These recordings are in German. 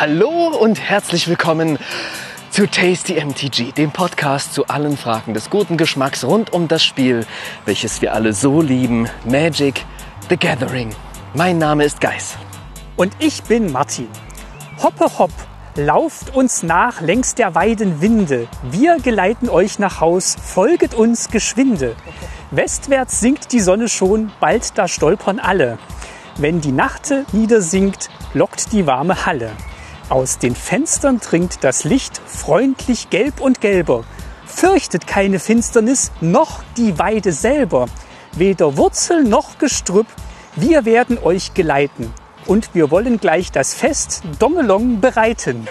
Hallo und herzlich willkommen zu Tasty MTG, dem Podcast zu allen Fragen des guten Geschmacks rund um das Spiel, welches wir alle so lieben, Magic the Gathering. Mein Name ist Geis. Und ich bin Martin. Hoppe hopp, lauft uns nach längs der Weiden Winde. Wir geleiten euch nach Haus, folget uns geschwinde. Westwärts sinkt die Sonne schon, bald da stolpern alle. Wenn die Nachte niedersinkt, lockt die warme Halle. Aus den Fenstern dringt das Licht freundlich gelb und gelber. Fürchtet keine Finsternis, noch die Weide selber. Weder Wurzel noch Gestrüpp, wir werden euch geleiten. Und wir wollen gleich das Fest Dongelong bereiten.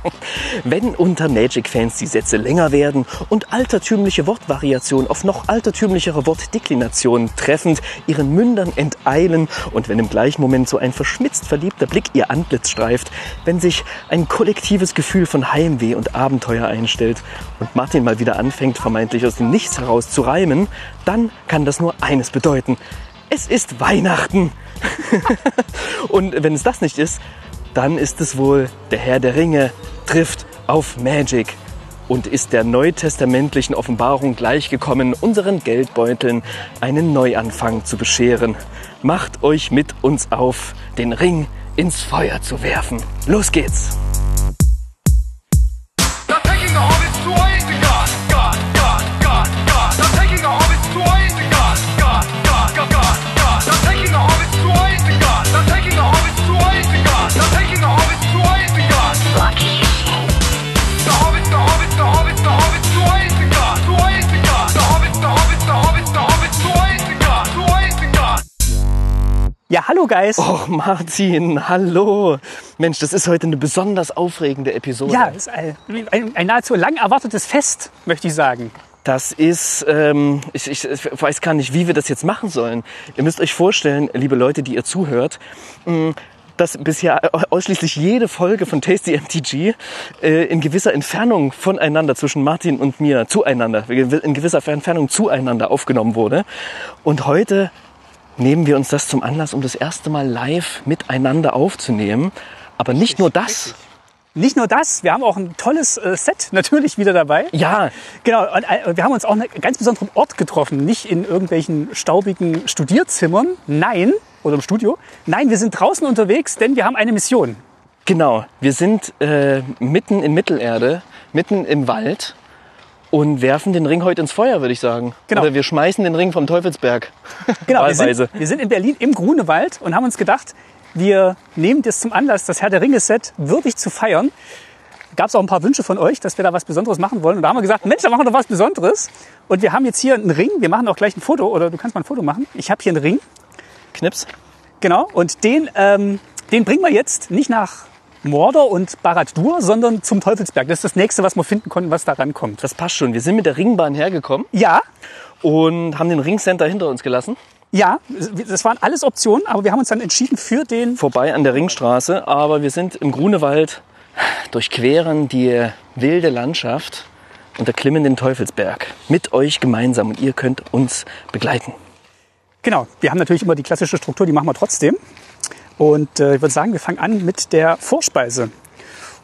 Wenn unter Magic-Fans die Sätze länger werden und altertümliche Wortvariationen auf noch altertümlichere Wortdeklinationen treffend ihren Mündern enteilen und wenn im gleichen Moment so ein verschmitzt verliebter Blick ihr Antlitz streift, wenn sich ein kollektives Gefühl von Heimweh und Abenteuer einstellt und Martin mal wieder anfängt, vermeintlich aus dem Nichts heraus zu reimen, dann kann das nur eines bedeuten. Es ist Weihnachten. und wenn es das nicht ist, dann ist es wohl der Herr der Ringe trifft auf Magic und ist der neutestamentlichen Offenbarung gleichgekommen, unseren Geldbeuteln einen Neuanfang zu bescheren. Macht euch mit uns auf, den Ring ins Feuer zu werfen. Los geht's! They're Ja, hallo Guys. Och, Martin, hallo. Mensch, das ist heute eine besonders aufregende Episode. Ja, ist ein, ein, ein nahezu lang erwartetes Fest, möchte ich sagen. Das ist, ähm, ich, ich, ich weiß gar nicht, wie wir das jetzt machen sollen. Ihr müsst euch vorstellen, liebe Leute, die ihr zuhört, mh, dass bisher ausschließlich jede Folge von Tasty MTG äh, in gewisser Entfernung voneinander zwischen Martin und mir zueinander, in gewisser Entfernung zueinander aufgenommen wurde. Und heute nehmen wir uns das zum Anlass, um das erste Mal live miteinander aufzunehmen. Aber nicht nur das. Nicht nur das, wir haben auch ein tolles äh, Set natürlich wieder dabei. Ja, Genau, und äh, wir haben uns auch einen ganz besonderen Ort getroffen. Nicht in irgendwelchen staubigen Studierzimmern, nein, oder im Studio. Nein, wir sind draußen unterwegs, denn wir haben eine Mission. Genau, wir sind äh, mitten in Mittelerde, mitten im Wald und werfen den Ring heute ins Feuer, würde ich sagen. Genau. Oder wir schmeißen den Ring vom Teufelsberg. Genau, wir sind, wir sind in Berlin im Grunewald und haben uns gedacht, wir nehmen das zum Anlass, das Herr der Ringe-Set würdig zu feiern. Gab es auch ein paar Wünsche von euch, dass wir da was Besonderes machen wollen. Und da haben wir gesagt, Mensch, da machen wir doch was Besonderes. Und wir haben jetzt hier einen Ring. Wir machen auch gleich ein Foto oder du kannst mal ein Foto machen. Ich habe hier einen Ring. Knips. Genau. Und den, ähm, den bringen wir jetzt nicht nach Mordor und Barad-dur, sondern zum Teufelsberg. Das ist das nächste, was wir finden konnten, was da rankommt. Das passt schon. Wir sind mit der Ringbahn hergekommen Ja, und haben den Ringcenter hinter uns gelassen. ja, das waren alles Optionen, aber wir haben uns dann entschieden für den Vorbei an der Ringstraße. Aber wir sind im Grunewald, durchqueren die wilde Landschaft und erklimmen den Teufelsberg. Mit euch gemeinsam und ihr könnt uns begleiten. Genau, wir haben natürlich immer die klassische Struktur, die machen wir trotzdem. Und äh, ich würde sagen, wir fangen an mit der Vorspeise.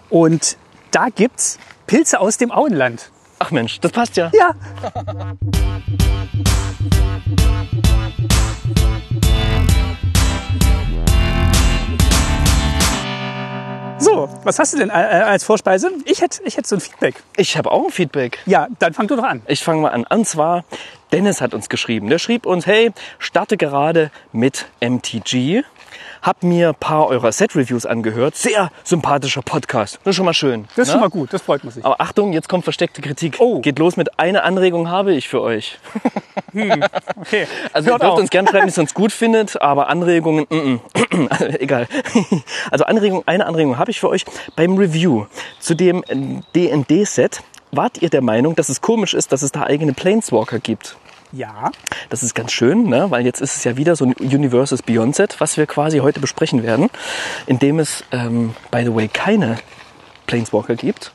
Und da gibt's Pilze aus dem Auenland. Ach Mensch, das passt ja. Ja. So, was hast du denn äh, als Vorspeise? Ich hätte ich hätt so ein Feedback. Ich habe auch ein Feedback. Ja, dann fang du doch an. Ich fange mal an. Und zwar, Dennis hat uns geschrieben. Der schrieb uns, hey, starte gerade mit MTG. Hab mir ein paar eurer Set-Reviews angehört. Sehr sympathischer Podcast. Das ist schon mal schön. Das ist ne? schon mal gut, das freut man sich. Aber Achtung, jetzt kommt versteckte Kritik. Oh. Geht los mit einer Anregung habe ich für euch. Okay. Also ihr Hört dürft auf. uns gerne schreiben, wie ihr es uns gut findet, aber Anregungen, mm, mm. egal. Also Anregung, eine Anregung habe ich für euch beim Review zu dem D&D-Set. Wart ihr der Meinung, dass es komisch ist, dass es da eigene Planeswalker gibt? Ja, Das ist ganz schön, ne? weil jetzt ist es ja wieder so ein Universes Beyond Set, was wir quasi heute besprechen werden, in dem es, ähm, by the way, keine Planeswalker gibt.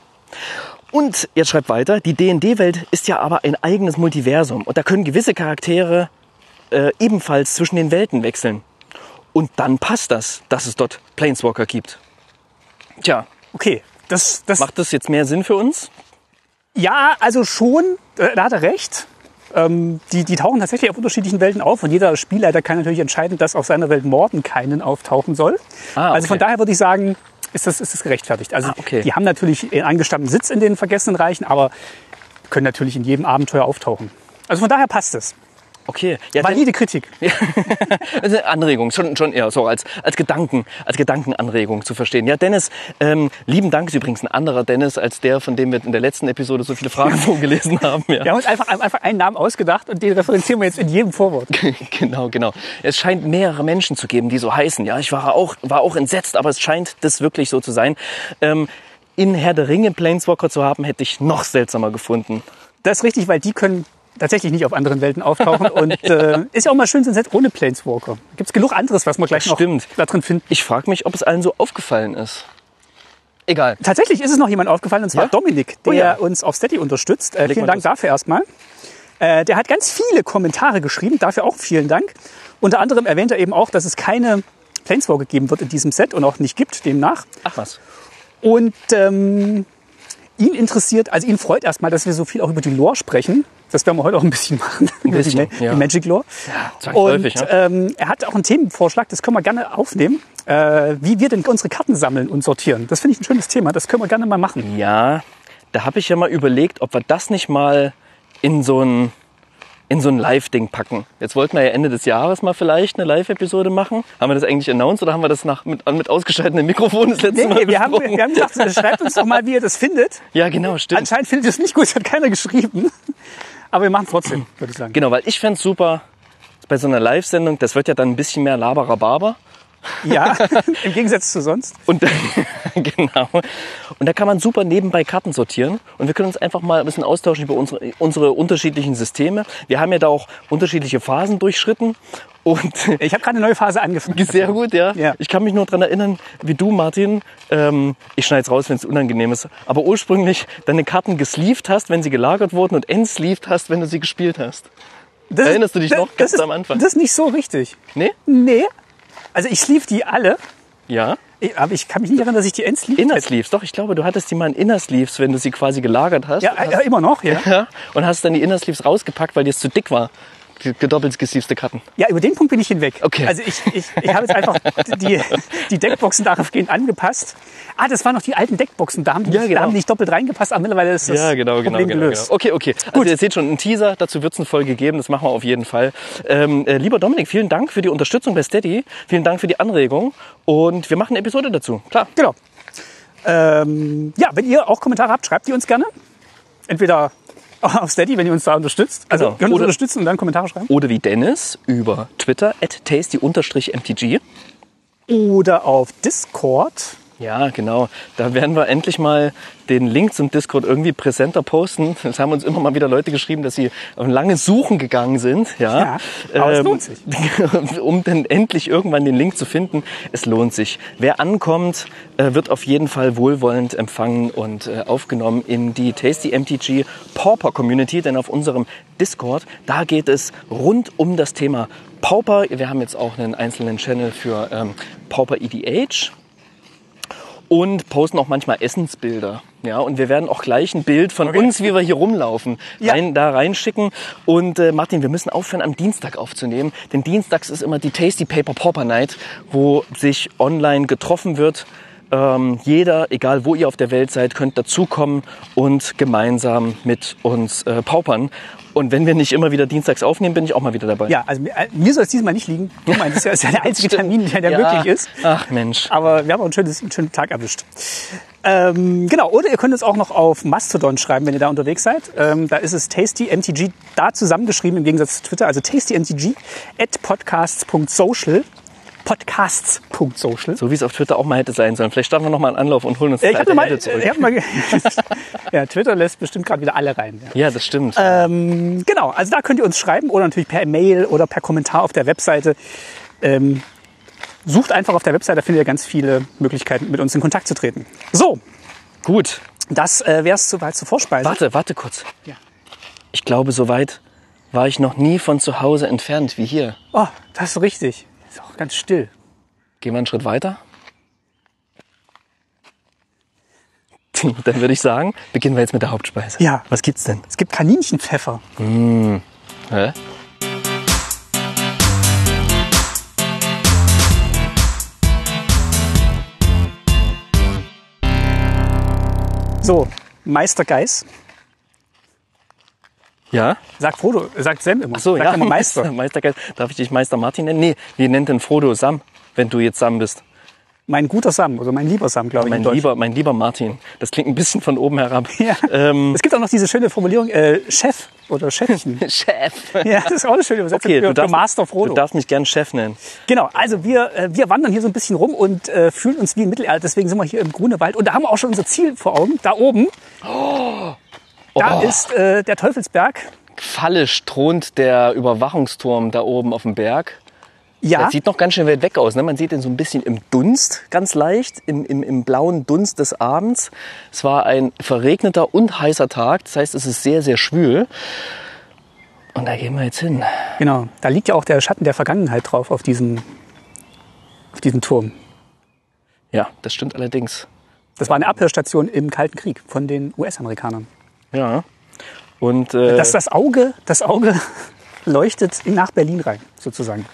Und jetzt schreibt weiter, die D&D-Welt ist ja aber ein eigenes Multiversum und da können gewisse Charaktere äh, ebenfalls zwischen den Welten wechseln. Und dann passt das, dass es dort Planeswalker gibt. Tja, Okay, das, das macht das jetzt mehr Sinn für uns? Ja, also schon, äh, da hat er recht. Ähm, die, die tauchen tatsächlich auf unterschiedlichen Welten auf und jeder Spielleiter kann natürlich entscheiden, dass auf seiner Welt Morden keinen auftauchen soll. Ah, Also von okay. daher würde ich sagen, ist das, ist das gerechtfertigt. Also Ah, okay. die haben natürlich einen angestammten Sitz in den vergessenen Reichen, aber können natürlich in jedem Abenteuer auftauchen. Also von daher passt es. Okay. Ja, Valide Kritik. Also Anregung, schon, schon eher so als, als Gedanken, als Gedankenanregung zu verstehen. Ja, Dennis, ähm, lieben Dank, ist übrigens ein anderer Dennis als der, von dem wir in der letzten Episode so viele Fragen vorgelesen haben. Ja. Wir haben uns einfach, einfach einen Namen ausgedacht und den referenzieren wir jetzt in jedem Vorwort. genau, genau. Es scheint mehrere Menschen zu geben, die so heißen. Ja, ich war auch, war auch entsetzt, aber es scheint das wirklich so zu sein. Ähm, in Herr der Ringe Planeswalker zu haben, hätte ich noch seltsamer gefunden. Das ist richtig, weil die können tatsächlich nicht auf anderen Welten auftauchen. Und äh, ist ja auch mal schön, so ein Set ohne Planeswalker. Gibt es genug anderes, was wir gleich Das noch stimmt. da drin finden. Ich frage mich, ob es allen so aufgefallen ist. Egal. Tatsächlich ist es noch jemand aufgefallen, und zwar Ja? Dominik, der Oh ja. uns auf Steady unterstützt. Äh, vielen Dank los. dafür erstmal. Äh, der hat ganz viele Kommentare geschrieben, dafür auch vielen Dank. Unter anderem erwähnt er eben auch, dass es keine Planeswalker geben wird in diesem Set und auch nicht gibt demnach. Ach was. Und ähm, ihn interessiert, also ihn freut erstmal, dass wir so viel auch über die Lore sprechen. Das werden wir heute auch ein bisschen machen, die, bisschen, Ma- ja. die Magic Lore. Und Zwangsläufig, ne? ähm, er hat auch einen Themenvorschlag, das können wir gerne aufnehmen, äh, wie wir denn unsere Karten sammeln und sortieren. Das finde ich ein schönes Thema, das können wir gerne mal machen. Ja, da habe ich ja mal überlegt, ob wir das nicht mal in so ein in so ein Live-Ding packen. Jetzt wollten wir ja Ende des Jahres mal vielleicht eine Live-Episode machen. Haben wir das eigentlich announced oder haben wir das nach, mit, mit ausgeschalteten Mikrofonen das letzte Nee, Mal wir, haben, wir haben gesagt, schreibt uns doch mal, wie ihr das findet. Ja, genau, stimmt. Anscheinend findet ihr es nicht gut, das hat keiner geschrieben. Aber wir machen es trotzdem, würde ich sagen. Genau, weil ich fänd's super, bei so einer Live-Sendung, das wird ja dann ein bisschen mehr Laberababer. Ja, im Gegensatz zu sonst. Und genau. Und da kann man super nebenbei Karten sortieren. Und wir können uns einfach mal ein bisschen austauschen über unsere, unsere unterschiedlichen Systeme. Wir haben ja da auch unterschiedliche Phasen durchschritten. Und Ich habe gerade eine neue Phase angefangen. sehr gut, ja. Ja. Ich kann mich nur dran erinnern, wie du, Martin, ähm, ich schneide raus, wenn es unangenehm ist, aber ursprünglich deine Karten gesleeved hast, wenn sie gelagert wurden und entsleeved hast, wenn du sie gespielt hast. Das Erinnerst du dich noch das ganz ist, am Anfang? Das ist nicht so richtig. Nee? Nee. Also ich sleeve die alle, Ja. ich- aber ich kann mich nicht erinnern, dass ich die entsleeve Inner hätte. Sleeves, doch, ich glaube, du hattest die mal in Inner Sleeves, wenn du sie quasi gelagert hast. Ja, ja, immer noch, ja. Ja, und hast dann die Inner Sleeves rausgepackt, weil dir es zu dick war. Gedoppelt gesleeveste Karten. Ja, über den Punkt bin ich hinweg. Okay. Also ich, ich, ich habe jetzt einfach die, die Deckboxen daraufgehend angepasst. Ah, das waren noch die alten Deckboxen, da haben die, Ja, genau. da haben die nicht doppelt reingepasst, aber mittlerweile ist das Problem gelöst. Okay, okay. Also ihr seht schon einen Teaser, dazu wird es eine Folge geben, das machen wir auf jeden Fall. Ähm, äh, lieber Dominik, vielen Dank für die Unterstützung bei Steady, vielen Dank für die Anregung und wir machen eine Episode dazu. Klar. Genau. Ähm, ja, wenn ihr auch Kommentare habt, schreibt die uns gerne. Entweder auf Steady, wenn ihr uns da unterstützt. Also Genau. könnt ihr uns unterstützen und dann Kommentare schreiben. Oder wie Dennis über Twitter, at tasty-mtg. Oder auf Discord. Ja, genau. Da werden wir endlich mal den Link zum Discord irgendwie präsenter posten. Es haben uns immer mal wieder Leute geschrieben, dass sie auf lange Suchen gegangen sind. Ja, Ja, aber es lohnt sich. Um dann endlich irgendwann den Link zu finden. Es lohnt sich. Wer ankommt, äh, wird auf jeden Fall wohlwollend empfangen und äh, aufgenommen in die Tasty MTG Pauper Community. Denn auf unserem Discord, da geht es rund um das Thema Pauper. Wir haben jetzt auch einen einzelnen Channel für ähm, Pauper EDH und posten auch manchmal Essensbilder. Ja, und wir werden auch gleich ein Bild von uns, wie wir hier rumlaufen, Ja. rein, da reinschicken. Und äh, Martin, wir müssen aufhören, am Dienstag aufzunehmen. Denn dienstags ist immer die Tasty Paper Pauper Night, wo sich online getroffen wird. Ähm, jeder, egal wo ihr auf der Welt seid, könnt dazukommen und gemeinsam mit uns äh, paupern. Und wenn wir nicht immer wieder dienstags aufnehmen, bin ich auch mal wieder dabei. Ja, also mir, äh, mir soll es diesmal nicht liegen. Du meinst, das ist ja- ist ja der einzige Termin, der, der Ja. möglich ist. Ach Mensch. Aber wir haben auch einen, schönes, einen schönen Tag erwischt. Ähm, genau, oder ihr könnt uns auch noch auf Mastodon schreiben, wenn ihr da unterwegs seid. Ähm, da ist es tastymtg, da zusammengeschrieben im Gegensatz zu Twitter, also tastymtg at podcasts.social. Podcasts.social. So wie es auf Twitter auch mal hätte sein sollen. Vielleicht starten wir noch mal einen Anlauf und holen uns das ich alte mal, zurück. ich mal ja, Twitter lässt bestimmt gerade wieder alle rein. Ja. Ja, das stimmt. Ähm, genau, also da könnt ihr uns schreiben oder natürlich per Mail oder per Kommentar auf der Webseite. Ähm, sucht einfach auf der Webseite, da findet ihr ganz viele Möglichkeiten, mit uns in Kontakt zu treten. So, Gut. das äh, wäre es soweit zur Vorspeise. Warte, warte kurz. Ja. Ich glaube, so weit war ich noch nie von zu Hause entfernt wie hier. Oh, das ist richtig. Ganz still. Gehen wir einen Schritt weiter. Dann würde ich sagen, beginnen wir jetzt mit der Hauptspeise. Ja. Was gibt's denn? Es gibt Kaninchenpfeffer. Hä? So, Meister Geiß. Ja? Sagt Frodo, sagt Sam immer. Ach so, sagt ja. immer Meister. Meistergeist. Darf ich dich Meister Martin nennen? Nee, wie nennt denn Frodo Sam, wenn du jetzt Sam bist? Mein guter Sam, oder mein lieber Sam, glaube ich. Mein lieber, mein lieber Martin. Das klingt ein bisschen von oben herab. Ja. Ähm, Es gibt auch noch diese schöne Formulierung, äh, Chef oder Chefchen. Chef. ja, das ist auch eine schöne Übersetzung Okay, für, du darfst, Master Frodo. du darfst mich gern Chef nennen. Genau, also wir, äh, wir wandern hier so ein bisschen rum und äh, fühlen uns wie im Mittelalter. Deswegen sind wir hier im Grunewald. Und da haben wir auch schon unser Ziel vor Augen. Da oben, da Oh. ist äh, der Teufelsberg. Fallisch thront der Überwachungsturm da oben auf dem Berg. Ja, Das sieht noch ganz schön weit weg aus. Ne? Man sieht ihn so ein bisschen im Dunst, ganz leicht, im, im, im blauen Dunst des Abends. Es war ein verregneter und heißer Tag. Das heißt, es ist sehr, sehr schwül. Und da gehen wir jetzt hin. genau. Da liegt ja auch der Schatten der Vergangenheit drauf auf diesem, auf diesem Turm. Ja, das stimmt allerdings. Das war eine Abhörstation im Kalten Krieg von den US-Amerikanern. Ja. Und äh, Das, das Auge, das Auge leuchtet nach Berlin rein, sozusagen.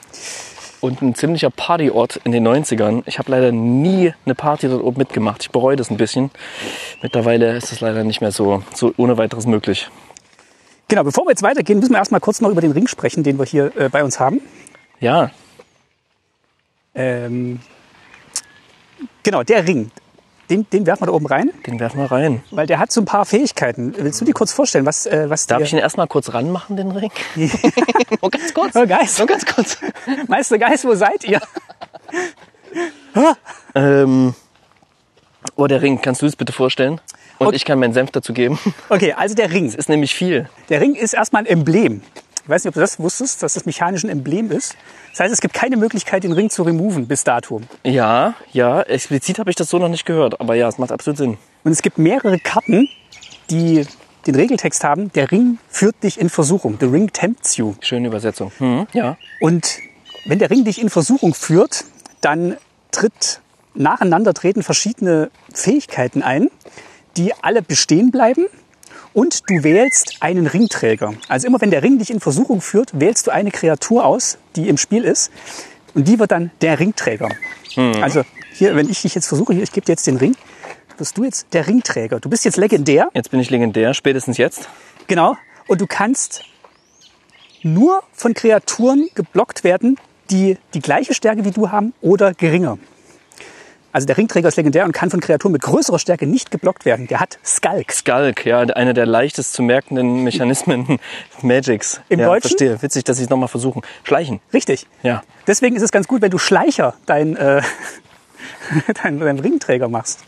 und ein ziemlicher Partyort in den 90ern. Ich habe leider nie eine Party dort oben mitgemacht. Ich bereue das ein bisschen. Mittlerweile ist es leider nicht mehr so, so ohne weiteres möglich. Genau, bevor wir jetzt weitergehen, müssen wir erstmal kurz noch über den Ring sprechen, den wir hier äh, bei uns haben. Ja, Ähm, genau, der Ring. Den, den werfen wir da oben rein, den werfen wir rein. weil der hat so ein paar Fähigkeiten. Willst du dir kurz vorstellen, was, äh, was Darf der ich ihn erstmal kurz ranmachen, den Ring? Nur ganz kurz. Oh, Geist. Nur ganz kurz. Meister Geist, wo seid ihr? Ähm, oh, der Ring, kannst du es bitte vorstellen? Und Okay. ich kann meinen Senf dazu geben. Okay, also der Ring. Ist nämlich viel. Der Ring ist erstmal ein Emblem. Ich weiß nicht, ob du das wusstest, dass das mechanisch ein Emblem ist. Das heißt, es gibt keine Möglichkeit, den Ring zu removen bis dato. Ja, ja, explizit habe ich das so noch nicht gehört. Aber ja, es macht absolut Sinn. Und es gibt mehrere Karten, die den Regeltext haben, der Ring führt dich in Versuchung. The ring tempts you. Schöne Übersetzung. Hm, ja. Und wenn der Ring dich in Versuchung führt, dann tritt nacheinander treten verschiedene Fähigkeiten ein, die alle bestehen bleiben. Und du wählst einen Ringträger. Also immer wenn der Ring dich in Versuchung führt, wählst du eine Kreatur aus, die im Spiel ist. Und die wird dann der Ringträger. Also hier, wenn ich dich jetzt versuche, hier, ich gebe dir jetzt den Ring, wirst du jetzt der Ringträger. Du bist jetzt legendär. Jetzt bin ich legendär, spätestens jetzt. Genau. Und du kannst nur von Kreaturen geblockt werden, die die gleiche Stärke wie du haben oder geringer. Also der Ringträger ist legendär und kann von Kreaturen mit größerer Stärke nicht geblockt werden. Der hat Skulk. Skulk, ja, einer der leichtest zu merkenden Mechanismen Magics. Im ja, Deutschen? Verstehe. Witzig, dass ich es nochmal versuchen. Schleichen. Richtig. Ja. Deswegen ist es ganz gut, wenn du Schleicher dein, äh, dein, dein Ringträger machst.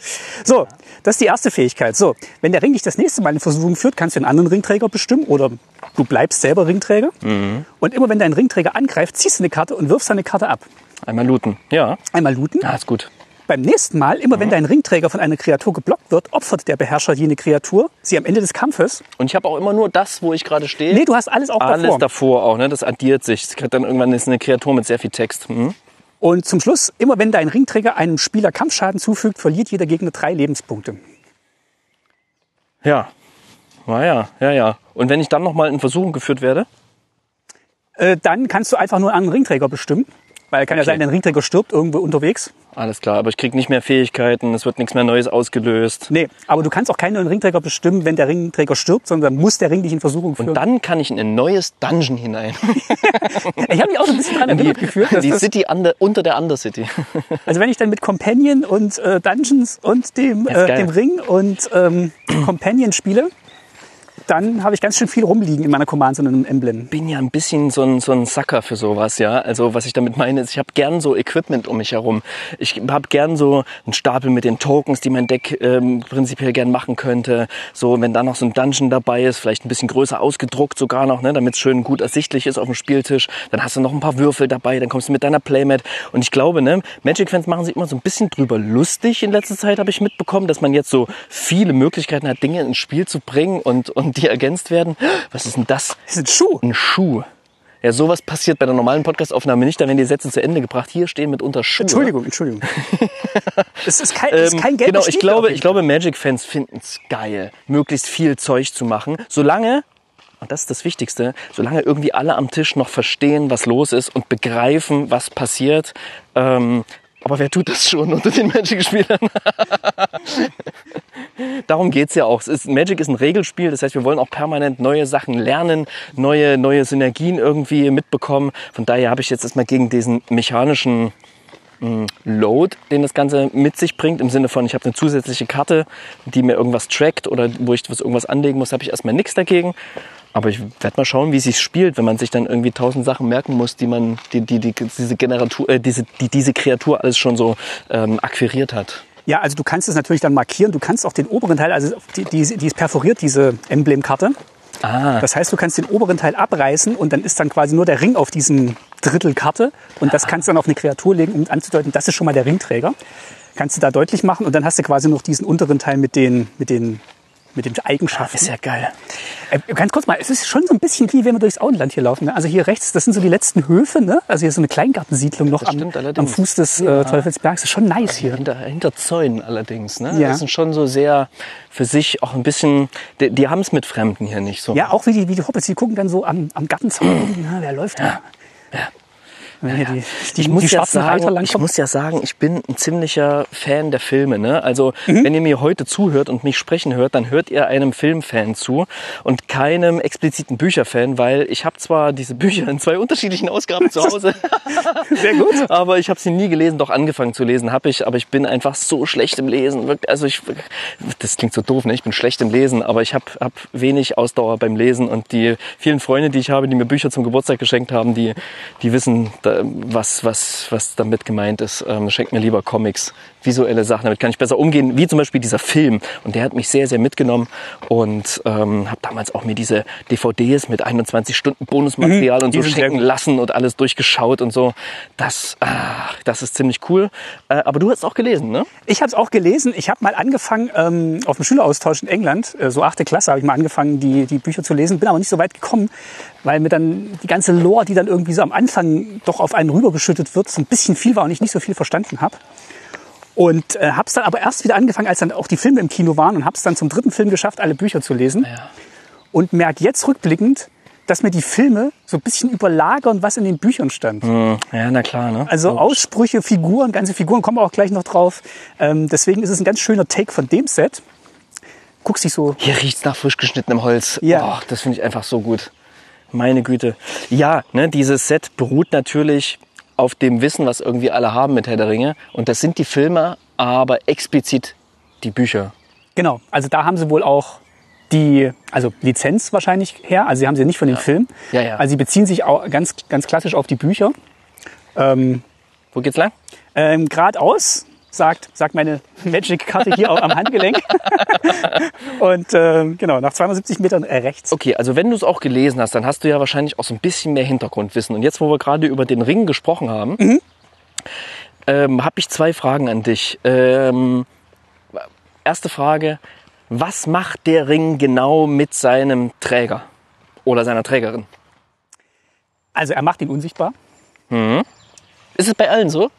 So, das ist die erste Fähigkeit. So, wenn der Ring dich das nächste Mal in Versuchung führt, kannst du einen anderen Ringträger bestimmen oder du bleibst selber Ringträger. Und immer wenn dein Ringträger angreift, ziehst du eine Karte und wirfst eine Karte ab. Einmal looten. Ja. Einmal looten. Ja, ist gut. Beim nächsten Mal, immer wenn dein Ringträger von einer Kreatur geblockt wird, opfert der Beherrscher jene Kreatur sie am Ende des Kampfes. Und ich habe auch immer nur das, wo ich gerade stehe. Nee, du hast alles auch Alles davor. davor auch, ne? Das addiert sich. Dann irgendwann ist eine Kreatur mit sehr viel Text. Hm? Und zum Schluss, immer wenn dein Ringträger einem Spieler Kampfschaden zufügt, verliert jeder Gegner drei Lebenspunkte. Ja. Na ja, ja, ja. Und wenn ich dann nochmal in Versuchung geführt werde? Äh, dann kannst du einfach nur einen Ringträger bestimmen. Weil kann ja Okay. sein, dein Ringträger stirbt irgendwo unterwegs. Alles klar, aber ich krieg nicht mehr Fähigkeiten, es wird nichts mehr Neues ausgelöst. Nee, aber du kannst auch keinen neuen Ringträger bestimmen, wenn der Ringträger stirbt, sondern muss der Ring dich in Versuchung führen. Und dann kann ich in ein neues Dungeon hinein. ich habe mich auch so ein bisschen dran erinnert gefühlt, dass die das, City under, unter der Undercity. also wenn ich dann mit Companion und äh, Dungeons und dem, äh, dem Ring und ähm, Companion spiele, dann habe ich ganz schön viel rumliegen in meiner Command und einem Emblem. bin ja ein bisschen so ein, so ein Sucker für sowas, ja. Also was ich damit meine, ist, ich habe gern so Equipment um mich herum. Ich habe gern so einen Stapel mit den Tokens, die mein Deck ähm, prinzipiell gern machen könnte. So, wenn da noch so ein Dungeon dabei ist, vielleicht ein bisschen größer ausgedruckt sogar noch, ne, damit es schön gut ersichtlich ist auf dem Spieltisch. Dann hast du noch ein paar Würfel dabei, dann kommst du mit deiner Playmat. Und ich glaube, ne, Magic-Fans machen sich immer so ein bisschen drüber lustig in letzter Zeit, habe ich mitbekommen, dass man jetzt so viele Möglichkeiten hat, Dinge ins Spiel zu bringen und, und die ergänzt werden. Was ist denn das? Das ist ein Schuh. Ein Schuh. Ja, sowas passiert bei der normalen Podcastaufnahme nicht, da werden die Sätze zu Ende gebracht. Hier stehen mitunter Schuhe. Entschuldigung, Entschuldigung. es ist kein, es ist Ähm, kein Geld. genau, ich glaube, ich glaube, Magic-Fans finden es geil, möglichst viel Zeug zu machen, solange, und das ist das Wichtigste, solange irgendwie alle am Tisch noch verstehen, was los ist und begreifen, was passiert. Ähm, aber wer tut das schon unter den Magic-Spielern? Darum geht's ja auch. Es ist, Magic ist ein Regelspiel, das heißt, wir wollen auch permanent neue Sachen lernen, neue, neue Synergien irgendwie mitbekommen. Von daher habe ich jetzt erstmal gegen diesen mechanischen mh, Load, den das Ganze mit sich bringt, im Sinne von, ich habe eine zusätzliche Karte, die mir irgendwas trackt oder wo ich was irgendwas anlegen muss, habe ich erstmal nichts dagegen. Aber ich werde mal schauen, wie es sich spielt, wenn man sich dann irgendwie tausend Sachen merken muss, die man, die, die, die diese Generatur, äh, diese, die diese Kreatur alles schon so ähm, akquiriert hat. Ja, also du kannst es natürlich dann markieren. Du kannst auch den oberen Teil, also die, die, die ist perforiert, diese Emblemkarte. Ah, Das heißt, du kannst den oberen Teil abreißen und dann ist dann quasi nur der Ring auf diesem Drittel Karte. Und das kannst du dann auf eine Kreatur legen, um anzudeuten, das ist schon mal der Ringträger. Kannst du da deutlich machen und dann hast du quasi noch diesen unteren Teil mit den, mit den, mit den Eigenschaften. ist ja geil. Äh, ganz kurz mal, es ist schon so ein bisschen wie wenn wir durchs Auenland hier laufen. Ne? Also hier rechts, das sind so die letzten Höfe, ne? Also hier ist so eine Kleingartensiedlung noch am, am. Fuß des äh, Teufelsbergs. Das ist schon nice hier. Hinter, hinter Zäunen allerdings. Ne? Ja. Das sind schon so sehr für sich auch ein bisschen, die, die haben es mit Fremden hier nicht so. Ja, auch wie die, wie die Hobbits, die gucken dann so am, am Gartenzaun, na, wer läuft da? Wenn hier die, die, ich muss, die ja sagen, ich muss ja sagen, ich bin ein ziemlicher Fan der Filme. Ne? Also Mhm. wenn ihr mir heute zuhört und mich sprechen hört, dann hört ihr einem Filmfan zu und keinem expliziten Bücherfan, weil ich habe zwar diese Bücher in zwei unterschiedlichen Ausgaben zu Hause, Sehr gut. aber ich habe sie nie gelesen, doch angefangen zu lesen habe ich, aber ich bin einfach so schlecht im Lesen. Also ich, das klingt so doof, ne? ich bin schlecht im Lesen, aber ich habe hab wenig Ausdauer beim Lesen und die vielen Freunde, die ich habe, die mir Bücher zum Geburtstag geschenkt haben, die, die wissen, da, was, was, was damit gemeint ist. Ähm, schenkt mir lieber Comics, visuelle Sachen, damit kann ich besser umgehen, wie zum Beispiel dieser Film. Und der hat mich sehr, sehr mitgenommen und ähm, habe damals auch mir diese DVDs mit 21 Stunden Bonusmaterial und die so schenken lassen und alles durchgeschaut und so. Das, ah, das ist ziemlich cool. Äh, aber du hast auch gelesen, ne? Ich habe es auch gelesen. Ich habe mal angefangen, ähm, auf dem Schüleraustausch in England, äh, so achte Klasse, habe ich mal angefangen, die, die Bücher zu lesen. Bin aber nicht so weit gekommen, weil mir dann die ganze Lore, die dann irgendwie so am Anfang doch auf einen rübergeschüttet wird, so ein bisschen viel war und ich nicht so viel verstanden habe. Und äh, habe es dann aber erst wieder angefangen, als dann auch die Filme im Kino waren und habe es dann zum dritten Film geschafft, alle Bücher zu lesen. Und merke jetzt rückblickend, dass mir die Filme so ein bisschen überlagern, was in den Büchern stand. Ja, na klar, ne? Also Aussprüche, Figuren, ganze Figuren kommen wir auch gleich noch drauf. Ähm, deswegen ist es ein ganz schöner Take von dem Set. Guckst dich so. Hier riecht's nach frisch geschnittenem Holz. Ja. Oh, das finde ich einfach so gut. Meine Güte. Ja, ne, dieses Set beruht natürlich auf dem Wissen, was irgendwie alle haben mit Herr der Ringe. Und das sind die Filme, aber explizit die Bücher. Genau. Also da haben sie wohl auch die, also Lizenz wahrscheinlich her. Also sie haben sie nicht von dem Film. Ja, ja. Also sie beziehen sich auch ganz, ganz klassisch auf die Bücher. Ähm, Wo geht's lang? ähm, geradeaus, sagt, sagt meine Magic-Karte hier auch am Handgelenk. Und ähm, genau, nach 270 Metern äh, rechts. Okay, also wenn du es auch gelesen hast, dann hast du ja wahrscheinlich auch so ein bisschen mehr Hintergrundwissen. Und jetzt, wo wir gerade über den Ring gesprochen haben, Mhm. ähm, habe ich zwei Fragen an dich. Ähm, erste Frage, was macht der Ring genau mit seinem Träger oder seiner Trägerin? Also er macht ihn unsichtbar. Ist es bei allen so,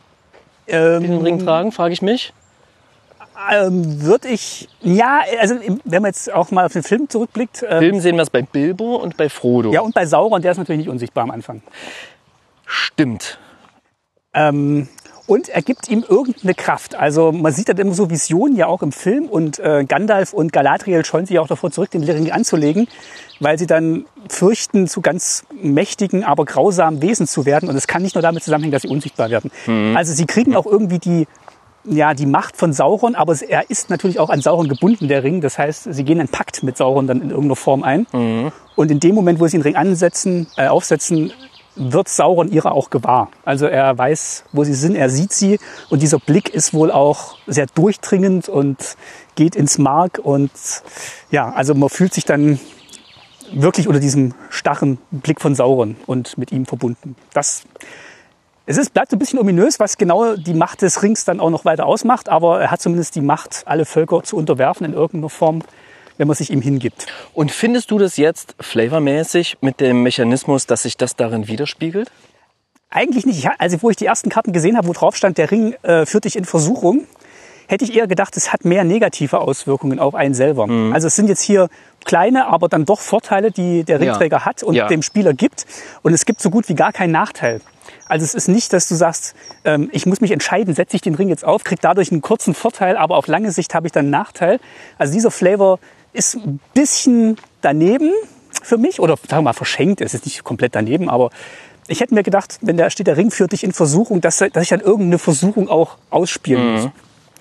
die den Ähm, Ring tragen, frage ich mich? ähm, würde ich, ja, also im- wenn man jetzt auch mal auf den Film zurückblickt, ähm, Film sehen wir es bei Bilbo und bei Frodo. ja und bei Sauron, der ist natürlich nicht unsichtbar am Anfang. Stimmt. Ähm, und er gibt ihm irgendeine Kraft. Also man sieht dann immer so Visionen ja auch im Film und äh, Gandalf und Galadriel scheuen sich auch davor zurück, den Ring anzulegen, weil sie dann fürchten, zu ganz mächtigen, aber grausamen Wesen zu werden. Und es kann nicht nur damit zusammenhängen, dass sie unsichtbar werden. Also sie kriegen auch irgendwie die, ja, die Macht von Sauron, aber er ist natürlich auch an Sauron gebunden, der Ring. Das heißt, sie gehen einen Pakt mit Sauron dann in irgendeiner Form ein. Und in dem Moment, wo sie den Ring ansetzen, äh, aufsetzen, wird Sauron ihrer auch gewahr. Also er weiß, wo sie sind, er sieht sie und dieser Blick ist wohl auch sehr durchdringend und geht ins Mark und ja, also man fühlt sich dann wirklich unter diesem starren Blick von Sauron und mit ihm verbunden. Das es ist, bleibt ein bisschen ominös, was genau die Macht des Rings dann auch noch weiter ausmacht, aber er hat zumindest die Macht, alle Völker zu unterwerfen in irgendeiner Form. Wenn man sich ihm hingibt. Und findest du das jetzt flavormäßig mit dem Mechanismus, dass sich das darin widerspiegelt? Eigentlich nicht. Ich, also wo ich die ersten Karten gesehen habe, wo drauf stand, der Ring äh, führt dich in Versuchung, hätte ich eher gedacht, es hat mehr negative Auswirkungen auf einen selber. Mhm. Also es sind jetzt hier kleine, aber dann doch Vorteile, die der Ja. Ringträger hat und Ja. dem Spieler gibt. Und es gibt so gut wie gar keinen Nachteil. Also es ist nicht, dass du sagst, ähm, ich muss mich entscheiden, setze ich den Ring jetzt auf, krieg dadurch einen kurzen Vorteil, aber auf lange Sicht habe ich dann einen Nachteil. Also dieser Flavor ist ein bisschen daneben für mich oder sagen wir mal verschenkt. Es ist nicht komplett daneben, aber ich hätte mir gedacht, wenn da steht, der Ring führt dich in Versuchung, dass, dass ich dann irgendeine Versuchung auch ausspielen Mhm. muss.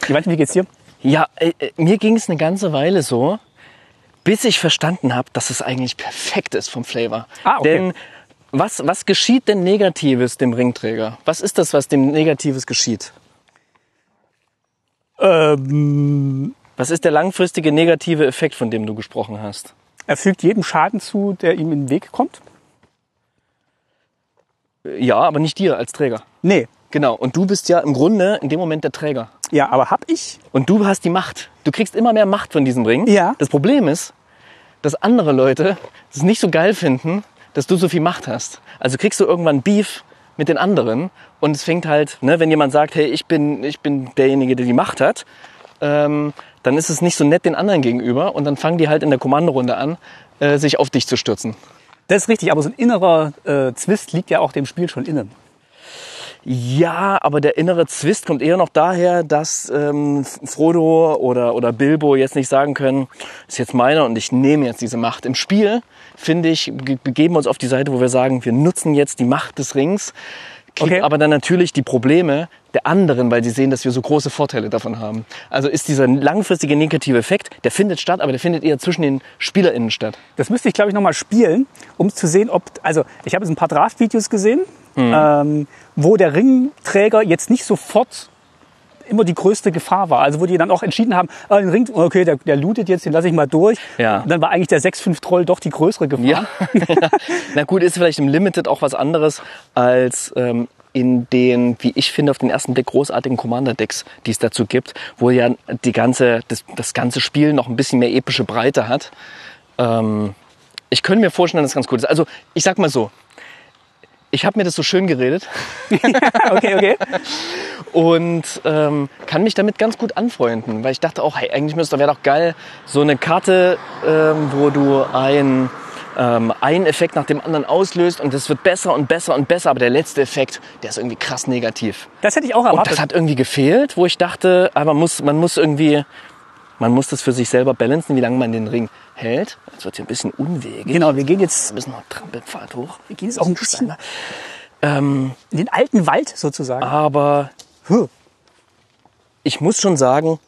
Ich weiß nicht, wie geht's dir? Ja, äh, äh, mir ging es eine ganze Weile so, bis ich verstanden habe, dass es eigentlich perfekt ist vom Flavor. Ah, okay. Denn was, was geschieht denn Negatives dem Ringträger? Was ist das, was dem Negatives geschieht? Ähm, Was ist der langfristige negative Effekt, von dem du gesprochen hast? er fügt jedem Schaden zu, der ihm in den Weg kommt? Ja, aber nicht dir als Träger. Nee. Genau. Und du bist ja im Grunde in dem Moment der Träger. Ja, aber hab ich? Und du hast die Macht. Du kriegst immer mehr Macht von diesem Ring. Ja. Das Problem ist, dass andere Leute es nicht so geil finden, dass du so viel Macht hast. Also kriegst du irgendwann Beef mit den anderen und es fängt halt, ne, wenn jemand sagt, hey, ich bin, ich bin derjenige, der die Macht hat, ähm, dann ist es nicht so nett den anderen gegenüber und dann fangen die halt in der Kommandorunde an, äh, sich auf dich zu stürzen. Das ist richtig, aber so ein innerer äh, Zwist liegt ja auch dem Spiel schon innen. Ja, aber der innere Zwist kommt eher noch daher, dass ähm, Frodo oder, oder Bilbo jetzt nicht sagen können, ist jetzt meiner und ich nehme jetzt diese Macht. Im Spiel, finde ich, ge- begeben wir uns auf die Seite, wo wir sagen, wir nutzen jetzt die Macht des Rings, Okay. aber dann natürlich die Probleme der anderen, weil sie sehen, dass wir so große Vorteile davon haben. Also ist dieser langfristige negative Effekt, der findet statt, aber der findet eher zwischen den SpielerInnen statt. Das müsste ich, glaube ich, nochmal spielen, um zu sehen, ob. Also, ich habe jetzt ein paar Draft-Videos gesehen, ähm, wo der Ringträger jetzt nicht sofort immer die größte Gefahr war. Also wo die dann auch entschieden haben, ah, den Ring, okay, der, der lootet jetzt, den lasse ich mal durch. Ja. Und dann war eigentlich der 6-5-Troll doch die größere Gefahr. Ja. Na gut, ist vielleicht im Limited auch was anderes als ähm, in den, wie ich finde, auf den ersten Blick großartigen Commander-Decks, die es dazu gibt, wo ja die ganze, das, das ganze Spiel noch ein bisschen mehr epische Breite hat. Ähm, ich könnte mir vorstellen, dass es ganz gut ist. Also ich sag mal so, ich habe mir das so schön geredet okay, okay. und ähm, kann mich damit ganz gut anfreunden, weil ich dachte auch, hey, eigentlich müsste wäre doch geil, so eine Karte, ähm, wo du ein ähm, einen Effekt nach dem anderen auslöst und es wird besser und besser und besser, aber der letzte Effekt, der ist irgendwie krass negativ. Das hätte ich auch Und erwartet. das hat irgendwie gefehlt, wo ich dachte, aber man muss, man muss irgendwie, man muss das für sich selber balancen, wie lange man den Ring hält. Jetzt wird hier ein bisschen unwegig. genau, wir gehen jetzt, Wir müssen noch Trampelpfad hoch. wir gehen jetzt auch ein bisschen Ähm, in den alten Wald sozusagen. aber Huh. ich muss schon sagen,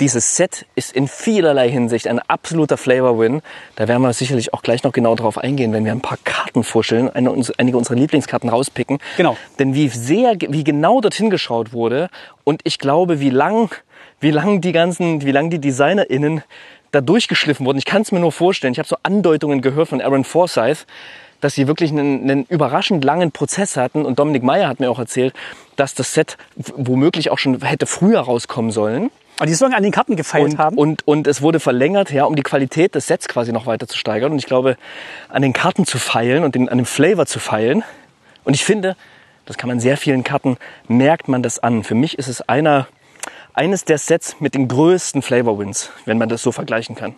dieses Set ist in vielerlei Hinsicht ein absoluter Flavor-Win. Da werden wir sicherlich auch gleich noch genau drauf eingehen, wenn wir ein paar Karten vorstellen, eine, einige unserer Lieblingskarten rauspicken. Genau. Denn wie sehr, wie genau dorthin geschaut wurde und ich glaube, wie lang, wie lang die ganzen, wie lang die DesignerInnen da durchgeschliffen wurden. Ich kann es mir nur vorstellen. Ich habe so Andeutungen gehört von Aaron Forsyth, dass sie wirklich einen, einen überraschend langen Prozess hatten. Und Dominik Meyer hat mir auch erzählt, dass das Set womöglich auch schon hätte früher rauskommen sollen. Aber die sollen an den Karten gefeilt Und, haben. und, und es wurde verlängert, ja, um die Qualität des Sets quasi noch weiter zu steigern. Und ich glaube, an den Karten zu feilen und den, an dem Flavor zu feilen. Und ich finde, das kann man sehr vielen Karten, merkt man das an. Für mich ist es einer, eines der Sets mit den größten Flavor-Wins, wenn man das so vergleichen kann.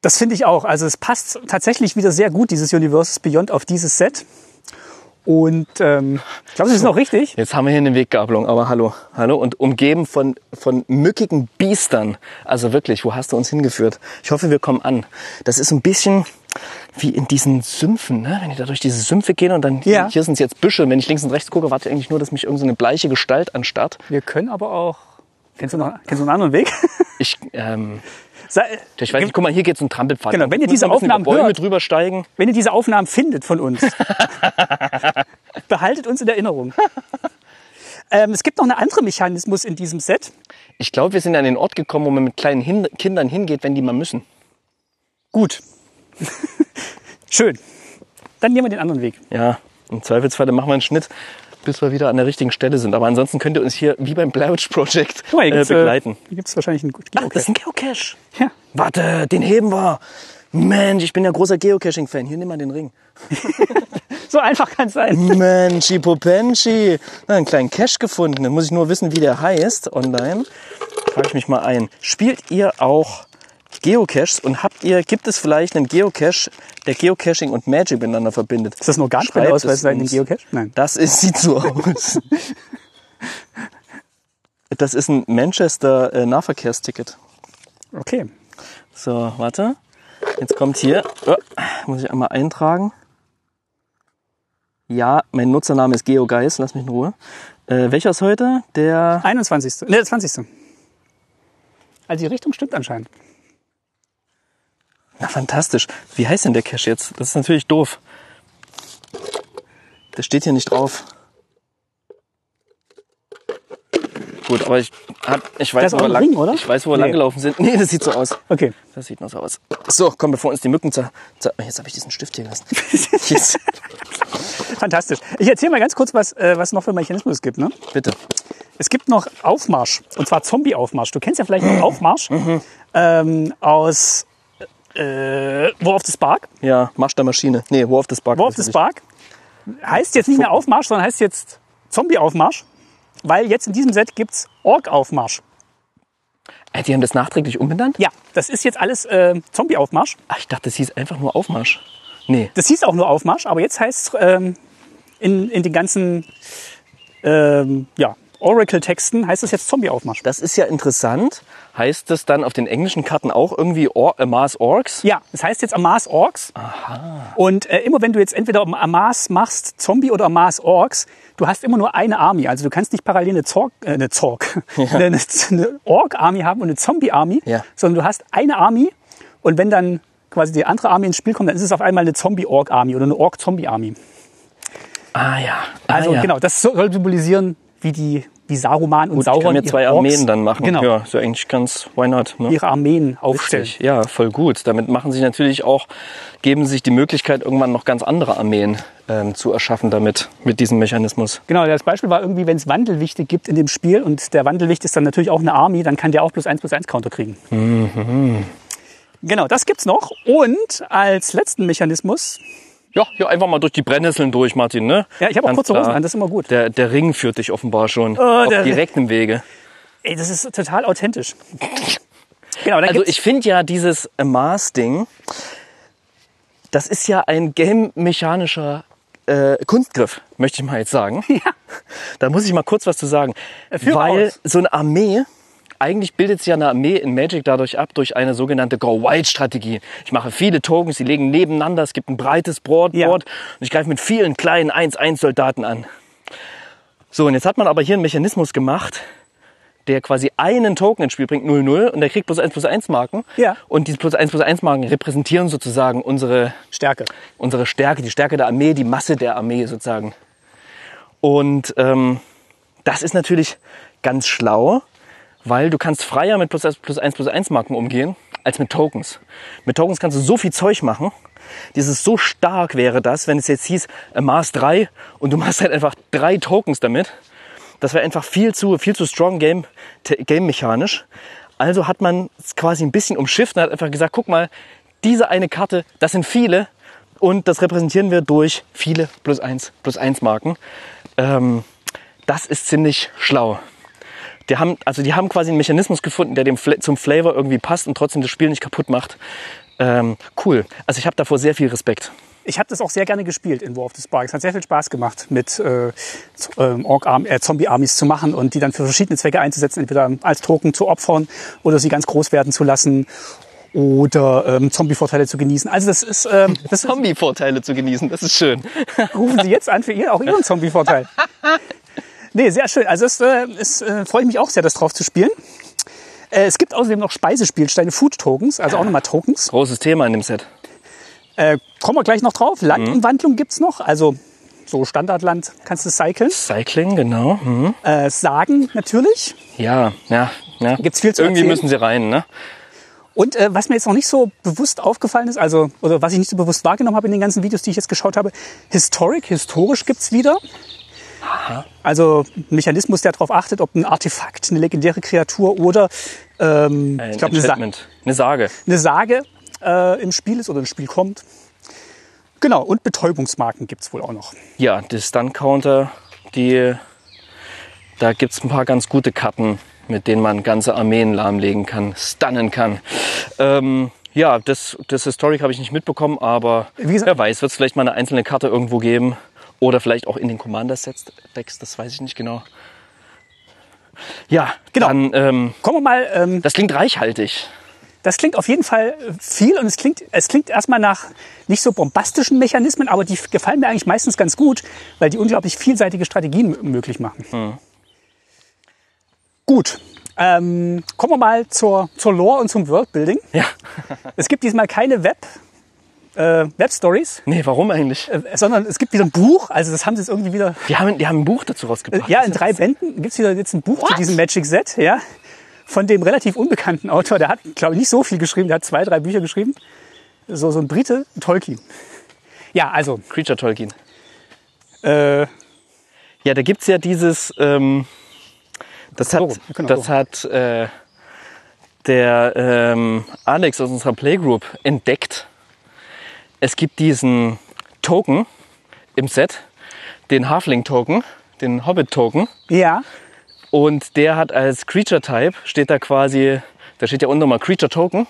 Das finde ich auch. Also es passt tatsächlich wieder sehr gut, dieses Universes Beyond, auf dieses Set. Und ähm, ich glaube, das ist noch richtig. Jetzt haben wir hier eine Weggabelung, aber hallo, hallo und umgeben von, von mückigen Biestern. Also wirklich, wo hast du uns hingeführt? Ich hoffe, wir kommen an. Das ist ein bisschen wie in diesen Sümpfen, ne? wenn die da durch diese Sümpfe gehen und dann, Ja. hier sind es jetzt Büsche. Wenn ich links und rechts gucke, warte ich eigentlich nur, dass mich irgendeine so bleiche Gestalt anstarrt. Wir können aber auch. Kennst du noch kennst du einen anderen Weg? Ich, ähm, ich weiß nicht, guck mal, hier geht's um Trampelpfad. Genau, wenn ihr diese Aufnahmen Bäume hört- drüber steigen. Wenn ihr diese Aufnahmen findet von uns, behaltet uns in Erinnerung. Ähm, es gibt noch einen anderen Mechanismus in diesem Set. Ich glaube, wir sind an den Ort gekommen, wo man mit kleinen Hin Kindern hingeht, wenn die mal müssen. Gut. Schön. Dann nehmen wir den anderen Weg. Ja, im Zweifelsfall machen wir einen Schnitt. bis wir wieder an der richtigen Stelle sind. Aber ansonsten könnt ihr uns hier wie beim Blair Witch Project Guck mal, hier äh, gibt's, begleiten. Äh, hier gibt's wahrscheinlich einen guten Ach, das ist ein Geocache. Ja. Warte, den heben wir. Mensch, ich bin ja großer Geocaching-Fan. Hier, nimm mal den Ring. So einfach kann es sein. Mensch, Popenchi. Na, einen kleinen Cache gefunden. Dann muss ich nur wissen, wie der heißt online. Frage ich mich mal ein. Spielt ihr auch Geocaches und habt ihr, gibt es vielleicht einen Geocache, der Geocaching und Magic miteinander verbindet? Ist das ein Organspendeausweis es bei einem uns. Geocache? Nein. Das ist, sieht so aus. Das ist ein Manchester äh, Nahverkehrsticket. Okay. So, warte. Jetzt kommt hier, oh, muss ich einmal eintragen. Ja, mein Nutzername ist GeoGuys, lass mich in Ruhe. Äh, welcher ist heute? Der 21. Ne, 20. Also die Richtung stimmt anscheinend. Na, fantastisch. Wie heißt denn der Cache jetzt? Das ist natürlich doof. Der steht hier nicht drauf. Gut, aber ich, hab, ich weiß, wo wir lang, Ring, oder? ich weiß, wo wir Nee. langgelaufen sind. Nee, das sieht so aus. Okay. Das sieht noch so aus. So, komm, bevor uns die Mücken zer... zer jetzt habe ich diesen Stift hier gelassen. Jetzt, Fantastisch. Ich erzähle mal ganz kurz, was, äh, was noch für Mechanismus es gibt. Ne? bitte. Es gibt noch Aufmarsch, und zwar Zombie-Aufmarsch. Du kennst ja vielleicht noch Aufmarsch ähm, aus äh, War of the Spark. Ja, Marsch der Maschine. Nee, War of the Spark. War of the Spark heißt jetzt nicht mehr Aufmarsch, sondern heißt jetzt Zombie-Aufmarsch, weil jetzt in diesem Set gibt's Ork-Aufmarsch. Äh, die haben das nachträglich umbenannt? Ja, das ist jetzt alles äh, Zombie-Aufmarsch. Ach, ich dachte, das hieß einfach nur Aufmarsch. Nee. Das hieß auch nur Aufmarsch, aber jetzt heißt ähm, in, in den ganzen ähm, ja, Oracle-Texten heißt es jetzt Zombie-Aufmarsch. Das ist ja interessant. Heißt das dann auf den englischen Karten auch irgendwie Or äh, Mars Orks? Ja, das heißt jetzt Amas Orks. Und äh, immer wenn du jetzt entweder Amas machst, Zombie oder Amas Orks, du hast immer nur eine Army. Also du kannst nicht parallel eine Zorg, äh, eine Zorg, eine, eine Ork-Army haben und eine Zombie-Army, Ja. sondern du hast eine Army und wenn dann quasi die andere Army ins Spiel kommt, dann ist es auf einmal eine Zombie-Ork-Army oder eine Ork-Zombie-Army. Ah ja. Ah, Also ja. genau, das so- soll symbolisieren, wie die wie Saruman und Gut, ich Sauron kann mir zwei Orks- Armeen dann machen. Genau, Ja, so eigentlich ganz, why not? Ne? ihre Armeen aufstellen. Richtig. Ja, voll gut. Damit machen sich natürlich auch, geben sich die Möglichkeit, irgendwann noch ganz andere Armeen ähm, zu erschaffen damit, mit diesem Mechanismus. Genau, das Beispiel war irgendwie, wenn es Wandelwichte gibt in dem Spiel und der Wandelwicht ist dann natürlich auch eine Army, dann kann der auch plus 1 plus 1 Counter kriegen. Mhm. Genau, das gibt's noch. Und als letzten Mechanismus, Ja, hier einfach mal durch die Brennnesseln durch, Martin, ne? ja, ich habe auch kurze klar. Hosen an, das ist immer gut. Der, der Ring führt dich offenbar schon Oh, auf direktem Wege. Ey, das ist total authentisch. Genau, Also ich finde ja dieses Mars-Ding, das ist ja ein game-mechanischer äh, Kunstgriff, möchte ich mal jetzt sagen. Ja. Da muss ich mal kurz was zu sagen. Führe Weil aus. so eine Armee, eigentlich bildet sich ja eine Armee in Magic dadurch ab, durch eine sogenannte Go-Wild-Strategie. Ich mache viele Tokens, die liegen nebeneinander, es gibt ein breites Board, Ja. Board und ich greife mit vielen kleinen 1-1-Soldaten an. So, und jetzt hat man aber hier einen Mechanismus gemacht, der quasi einen Token ins Spiel bringt, 0-0, und der kriegt plus 1 plus 1 Marken. Ja. Und diese plus 1 plus 1 Marken repräsentieren sozusagen unsere, Stärke. unsere Stärke, die Stärke der Armee, die Masse der Armee sozusagen. Und ähm, das ist natürlich ganz schlau, weil du kannst freier mit plus 1 plus 1 plus 1 Marken umgehen, als mit Tokens. Mit Tokens kannst du so viel Zeug machen. Dieses so stark wäre das, wenn es jetzt hieß, äh, Mars 3 und du machst halt einfach drei Tokens damit. Das wäre einfach viel zu, viel zu strong game, game mechanisch. Also hat man es quasi ein bisschen umschifft und hat einfach gesagt, guck mal, diese eine Karte, das sind viele und das repräsentieren wir durch viele plus eins plus eins Marken. Ähm, das ist ziemlich schlau. Die haben, also die haben quasi einen Mechanismus gefunden, der dem Fla zum Flavor irgendwie passt und trotzdem das Spiel nicht kaputt macht. Ähm, cool. Also ich habe davor sehr viel Respekt. Ich habe das auch sehr gerne gespielt in War of the Spark. Es hat sehr viel Spaß gemacht, mit äh, ähm, -Arm äh, Zombie-Armies zu machen und die dann für verschiedene Zwecke einzusetzen, entweder als Token zu opfern oder sie ganz groß werden zu lassen oder ähm, Zombie-Vorteile zu genießen. Also das ist, ähm, das Zombie-Vorteile zu genießen, das ist schön. rufen Sie jetzt an für ihr, auch Ihren Zombie-Vorteil. Nee, sehr schön. Also es, äh, es äh, freue ich mich auch sehr, das drauf zu spielen. Äh, es gibt außerdem noch Speisespielsteine, Food-Tokens, also auch nochmal Tokens. Großes Thema in dem Set. Äh, kommen wir gleich noch drauf. Landumwandlung gibt's noch, also so Standardland kannst du cyclen. Cycling, genau. Mhm. Äh, Sagen natürlich. Ja, ja, ja. Gibt's viel zu Irgendwie erzählen? müssen sie rein, ne? Und äh, was mir jetzt noch nicht so bewusst aufgefallen ist, also oder was ich nicht so bewusst wahrgenommen habe in den ganzen Videos, die ich jetzt geschaut habe, Historic, historisch gibt's wieder. Also ein Mechanismus, der darauf achtet, ob ein Artefakt, eine legendäre Kreatur oder ähm, Ein ich glaube eine, Sa. Eine Sage. eine Sage äh, im Spiel ist oder ein Spiel kommt. Genau, und Betäubungsmarken gibt's wohl auch noch. Ja, die Stun-Counter, die, da gibt's ein paar ganz gute Karten, mit denen man ganze Armeen lahmlegen kann, stunnen kann. Ähm, ja, das, das Historic habe ich nicht mitbekommen, aber gesagt- wer weiß, wird es vielleicht mal eine einzelne Karte irgendwo geben. Oder vielleicht auch in den Commander-Sets, Decks, das weiß ich nicht genau. Ja, Genau. dann, ähm, Kommen wir mal, ähm, das klingt reichhaltig. das klingt auf jeden Fall viel und es klingt, es klingt erstmal nach nicht so bombastischen Mechanismen, aber die gefallen mir eigentlich meistens ganz gut, weil die unglaublich vielseitige Strategien möglich machen. Gut, ähm, kommen wir mal zur, zur Lore und zum Worldbuilding. Ja. Es gibt diesmal keine Web, äh, Web-Stories, Nee, warum eigentlich? äh, sondern es gibt wieder ein Buch, also das haben sie jetzt irgendwie wieder Die haben, die haben ein Buch dazu rausgebracht. ja, in drei Bänden gibt's wieder jetzt ein Buch zu diesem Magic Set, ja, von dem relativ unbekannten Autor. Der hat, glaube ich, nicht so viel geschrieben, der hat zwei, drei Bücher geschrieben. So, so ein Brite, Tolkien. Ja, also, Creature Tolkien. äh, Ja, da gibt's ja dieses, ähm, das hat, So, genau das so. hat äh, der ähm, Alex aus unserer Playgroup entdeckt. Es gibt diesen Token im Set, den Halfling-Token, den Hobbit-Token. ja, Und der hat als Creature-Type, steht da quasi, da steht ja unten nochmal Creature-Token.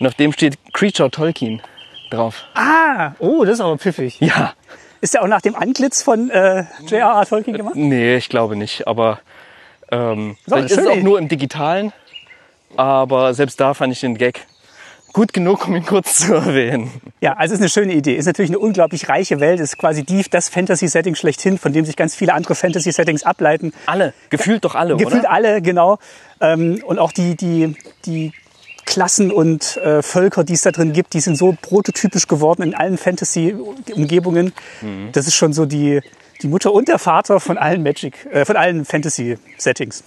Und auf dem steht Creature Tolkien drauf. ah, oh, das ist aber pfiffig. Ja, Ist der auch nach dem Antlitz von äh, J.R.R. Tolkien gemacht? Nee, ich glaube nicht. Aber ähm, Ist auch eine vielleicht ist es auch nur im Digitalen. Aber selbst da fand ich den Gag gut genug, um ihn kurz zu erwähnen. Ja, also ist eine schöne Idee. Ist natürlich eine unglaublich reiche Welt, ist quasi die, das Fantasy-Setting schlechthin, von dem sich ganz viele andere Fantasy-Settings ableiten. Alle, gefühlt doch alle, Gefühlt oder? alle, genau. Ähm, und auch die, die, die Klassen und äh, Völker, die es da drin gibt, die sind so prototypisch geworden in allen Fantasy-Umgebungen. Mhm. Das ist schon so die, die Mutter und der Vater von allen Magic, äh, von allen Fantasy-Settings.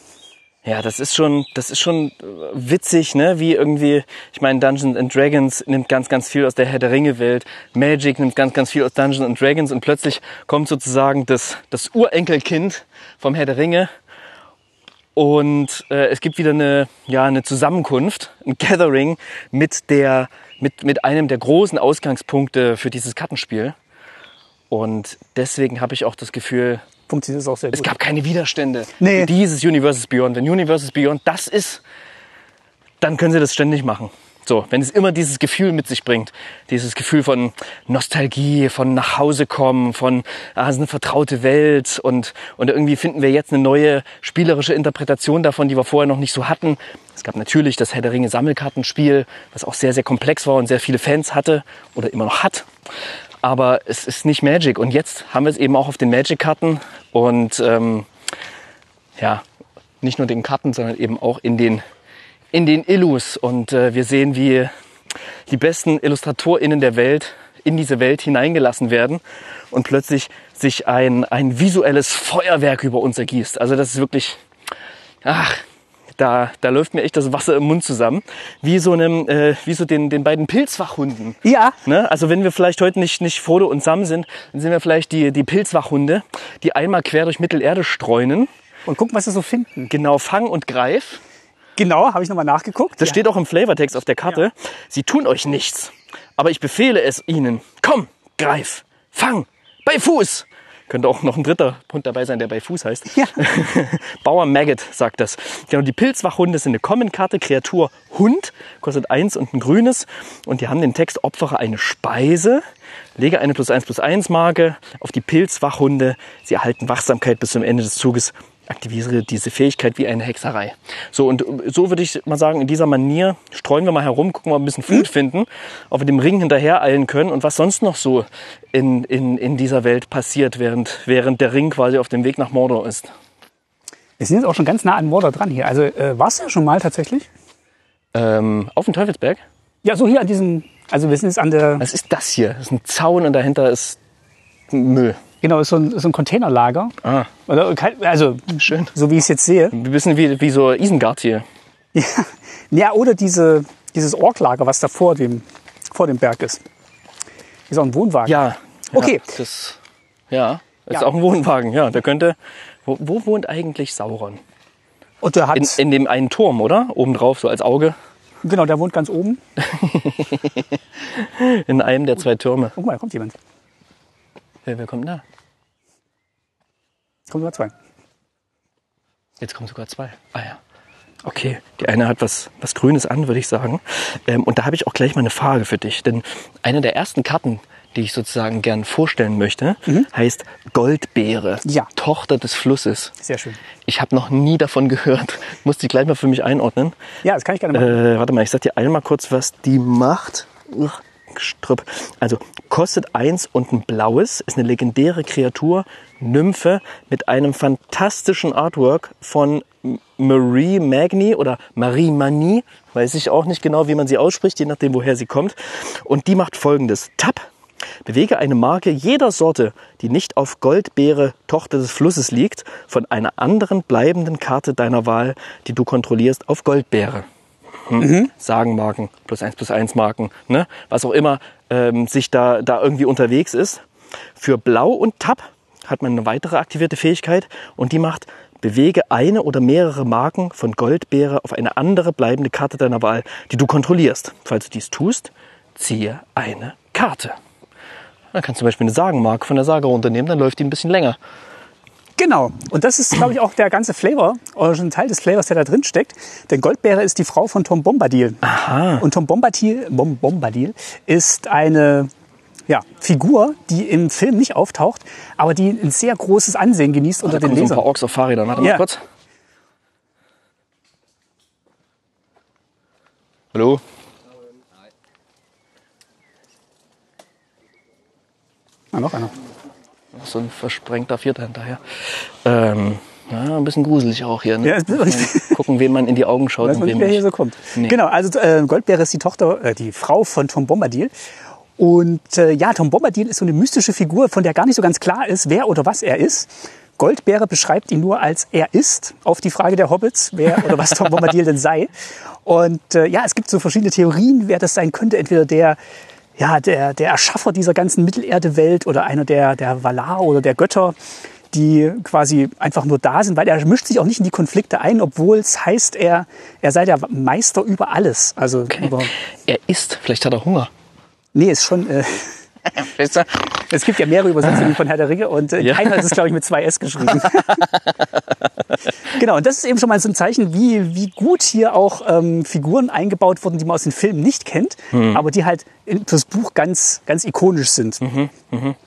Ja, das ist schon, das ist schon äh, witzig, ne? Wie irgendwie, ich meine, Dungeons and Dragons nimmt ganz, ganz viel aus der Herr der Ringe Welt. Magic nimmt ganz, ganz viel aus Dungeons and Dragons und plötzlich kommt sozusagen das, das Urenkelkind vom Herr der Ringe und äh, es gibt wieder eine, ja, eine Zusammenkunft, ein Gathering mit der, mit, mit einem der großen Ausgangspunkte für dieses Kartenspiel. Und deswegen habe ich auch das Gefühl, Funktioniert das auch sehr gut. es gab keine Widerstände. Nee. Dieses Universes Beyond. Wenn Universes Beyond das ist, dann können sie das ständig machen. So, wenn es immer dieses Gefühl mit sich bringt, dieses Gefühl von Nostalgie, von nach Hause kommen, von ah, es ist eine vertraute Welt und, und irgendwie finden wir jetzt eine neue spielerische Interpretation davon, die wir vorher noch nicht so hatten. Es gab natürlich das Herr der Ringe Sammelkartenspiel, was auch sehr, sehr komplex war und sehr viele Fans hatte oder immer noch hat. Aber es ist nicht Magic. Und jetzt haben wir es eben auch auf den Magic-Karten und ähm, ja, nicht nur den Karten, sondern eben auch in den, in den Illus. Und äh, wir sehen, wie die besten IllustratorInnen der Welt in diese Welt hineingelassen werden und plötzlich sich ein, ein visuelles Feuerwerk über uns ergießt. Also das ist wirklich, ach, da, da läuft mir echt das Wasser im Mund zusammen. Wie so einem, äh, wie so den, den beiden Pilzwachhunden. Ja, Ne? Also wenn wir vielleicht heute nicht, nicht Frodo und Sam sind, dann sind wir vielleicht die, die Pilzwachhunde, die einmal quer durch Mittelerde streunen. und gucken, was sie so finden. Genau, fang und greif. Genau, habe ich nochmal nachgeguckt. Das steht auch im Flavortext auf der Karte. Sie tun euch nichts, aber ich befehle es ihnen. Komm, greif, fang, bei Fuß. Könnte auch noch ein dritter Hund dabei sein, der bei Fuß heißt. Ja. Bauer Maggot sagt das. Genau, die Pilzwachhunde sind eine Common-Karte, Kreatur Hund, kostet eins und ein grünes. Und die haben den Text, opfere eine Speise, lege eine plus eins plus eins Marke auf die Pilzwachhunde. Sie erhalten Wachsamkeit bis zum Ende des Zuges. Aktiviere diese Fähigkeit wie eine Hexerei. So, und so würde ich mal sagen, in dieser Manier streuen wir mal herum, gucken, ob wir ein bisschen Food finden, ob wir dem Ring hinterher eilen können und was sonst noch so in, in, in dieser Welt passiert, während, während der Ring quasi auf dem Weg nach Mordor ist. Wir sind jetzt auch schon ganz nah an Mordor dran hier. Also äh, warst du ja schon mal tatsächlich? Ähm, auf dem Teufelsberg? Ja, so hier an diesem, also wir sind jetzt an der, Was ist das hier? Das ist ein Zaun und dahinter ist Müll. Genau, ist so ein, so ein Containerlager. Ah, Oder, also, schön. so wie ich es jetzt sehe. Ein bisschen wie, wie so Isengard hier. Ja, ja oder diese, dieses Orklager, was da vor dem, vor dem Berg ist. Ist auch ein Wohnwagen. Ja. Okay. Ja, das, ja. Ist Ja. auch ein Wohnwagen, ja. Der könnte. Wo, wo wohnt eigentlich Sauron? Und der hat, In, in dem einen Turm, oder? Obendrauf, so als Auge. genau, der wohnt ganz oben. In einem der zwei Türme. Guck mal, da kommt jemand. Wer, wer kommt da? Kommt Nummer zwei. Jetzt kommen sogar zwei. Ah ja. Okay, die eine hat was, was Grünes an, würde ich sagen. Ähm, und da habe ich auch gleich mal eine Frage für dich. Denn eine der ersten Karten, die ich sozusagen gern vorstellen möchte, heißt Goldbeere. Ja. Tochter des Flusses. Sehr schön. Ich habe noch nie davon gehört. Muss die gleich mal für mich einordnen. Ja, das kann ich gerne machen. Äh, warte mal, ich sag dir einmal kurz, was die macht. Uch, Strüpp. Also kostet eins und ein blaues, ist eine legendäre Kreatur, Nymphe mit einem fantastischen Artwork von Marie Magni oder Marie Mani, weiß ich auch nicht genau, wie man sie ausspricht, je nachdem, woher sie kommt. Und die macht folgendes. Tap, Bewege eine Marke jeder Sorte, die nicht auf Goldbeere, Tochter des Flusses liegt, von einer anderen bleibenden Karte deiner Wahl, die du kontrollierst, auf Goldbeere. Hm. Sagenmarken, plus eins plus eins Marken, ne? was auch immer ähm, sich da, da irgendwie unterwegs ist. Für Blau und Tab hat man eine weitere aktivierte Fähigkeit und die macht, bewege eine oder mehrere Marken von Goldbeere auf eine andere bleibende Karte deiner Wahl, die du kontrollierst. Falls du dies tust, ziehe eine Karte. Dann kannst du zum Beispiel eine Sagenmarke von der Sage runternehmen, dann läuft die ein bisschen länger. Genau. Und das ist, glaube ich, auch der ganze Flavor, oder schon ein Teil des Flavors, der da drin steckt. Denn Goldbeere ist die Frau von Tom Bombadil. Aha. Und Tom Bombadil, Bom, Bombadil ist eine ja, Figur, die im Film nicht auftaucht, aber die ein sehr großes Ansehen genießt unter Da den kommen so ein Lesern. paar Orks auf Fahrrädern. Warte mal Ja. kurz. Hallo? Ah, noch einer. So ein versprengter Vierter hinterher. Ähm, ja, ein bisschen gruselig auch hier. Ne? Ja, gucken, wem man in die Augen schaut Weiß und man wem nicht, wer hier so kommt. Nee. Genau, also äh, Goldbeere ist die Tochter, äh, die Frau von Tom Bombadil. Und äh, ja, Tom Bombadil ist so eine mystische Figur, von der gar nicht so ganz klar ist, wer oder was er ist. Goldbeere beschreibt ihn nur als er ist, auf die Frage der Hobbits, wer oder was Tom Bombadil denn sei. Und äh, ja, es gibt so verschiedene Theorien, wer das sein könnte. Entweder der, ja, der, der Erschaffer dieser ganzen Mittelerde-Welt oder einer der, der Valar oder der Götter, die quasi einfach nur da sind, weil er mischt sich auch nicht in die Konflikte ein, obwohl es heißt, er, er sei der Meister über alles. Also über, Er isst, vielleicht hat er Hunger. nee, ist schon. Äh? es gibt ja mehrere Übersetzungen von Herr der Ringe und äh, Ja. keiner ist es, glaube ich, mit zwei S geschrieben. genau, und das ist eben schon mal so ein Zeichen, wie, wie gut hier auch ähm, Figuren eingebaut wurden, die man aus den Filmen nicht kennt, aber die halt in, fürs Buch ganz, ganz ikonisch sind.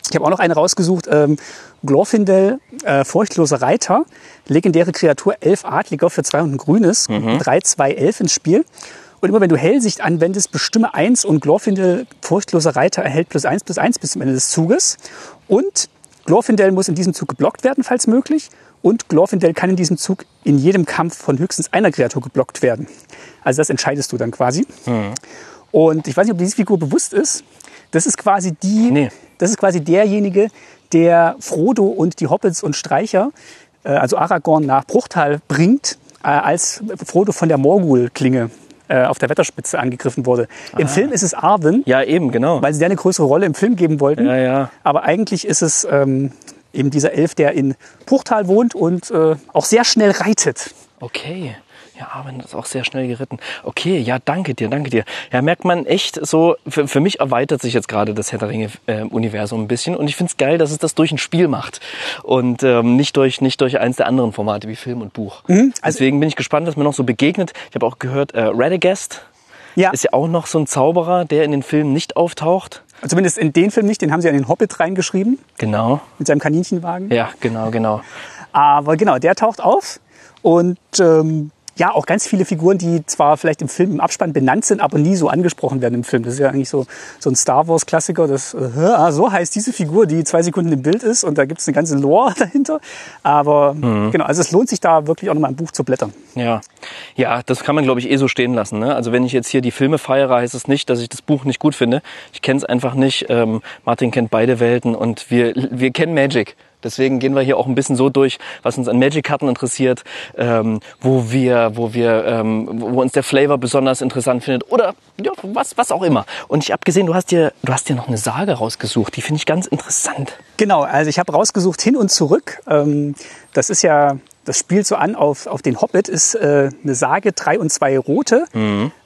Ich habe auch noch eine rausgesucht, ähm, Glorfindel, äh, furchtloser Reiter, legendäre Kreatur, elf Adliger für 200 Grünes, 3, 2, 11 ins Spiel. Und immer wenn du Hellsicht anwendest, bestimme eins und Glorfindel, furchtloser Reiter, erhält plus eins plus eins bis zum Ende des Zuges. Und Glorfindel muss in diesem Zug geblockt werden, falls möglich. Und Glorfindel kann in diesem Zug in jedem Kampf von höchstens einer Kreatur geblockt werden. Also das entscheidest du dann quasi. Und ich weiß nicht, ob diese Figur bewusst ist. Das ist quasi die, Nee. das ist quasi derjenige, der Frodo und die Hobbits und Streicher, äh, also Aragorn nach Bruchtal bringt, äh, als Frodo von der Morgul-Klinge äh, auf der Wetterspitze angegriffen wurde. Im Film ist es Arwen, Ja, eben, genau. weil sie eine größere Rolle im Film geben wollten. Ja, ja. Aber eigentlich ist es ähm, eben dieser Elf, der in Bruchtal wohnt und äh, auch sehr schnell reitet. Okay. Ja, aber das ist auch sehr schnell geritten. Okay, ja, danke dir, danke dir. Ja, merkt man echt so, für, für mich erweitert sich jetzt gerade das Herr der Ringe-Universum ein bisschen und ich find's geil, dass es das durch ein Spiel macht und ähm, nicht, durch, nicht durch eins der anderen Formate wie Film und Buch. also- Deswegen bin ich gespannt, was mir noch so begegnet. Ich habe auch gehört, äh, Radagast Ja, ist ja auch noch so ein Zauberer, der in den Filmen nicht auftaucht. zumindest in den Film nicht, den haben sie an den Hobbit reingeschrieben, Genau. mit seinem Kaninchenwagen. Ja, genau, genau. Aber genau, der taucht auf und ähm, ja, auch ganz viele Figuren, die zwar vielleicht im Film im Abspann benannt sind, aber nie so angesprochen werden im Film. Das ist ja eigentlich so, so ein Star Wars-Klassiker, das äh, ah, so heißt diese Figur, die zwei Sekunden im Bild ist und da gibt's eine ganze Lore dahinter. Aber genau, also es lohnt sich da wirklich auch nochmal ein Buch zu blättern. Ja, ja, das kann man, glaube ich, eh so stehen lassen. Ne? Also wenn ich jetzt hier die Filme feiere, heißt es nicht, dass ich das Buch nicht gut finde. Ich kenne es einfach nicht. Ähm, Martin kennt beide Welten und wir, wir kennen Magic. Deswegen gehen wir hier auch ein bisschen so durch, was uns an Magic-Karten interessiert, ähm, wo wir, wo wir, ähm, wo uns der Flavor besonders interessant findet oder ja, was, was auch immer. Und ich habe gesehen, du hast dir, du hast dir noch eine Sage rausgesucht. Die finde ich ganz interessant. Genau, also ich habe rausgesucht hin und zurück. Ähm, das ist ja, das spielt so an auf, auf den Hobbit, ist äh, eine Sage, drei und zwei rote.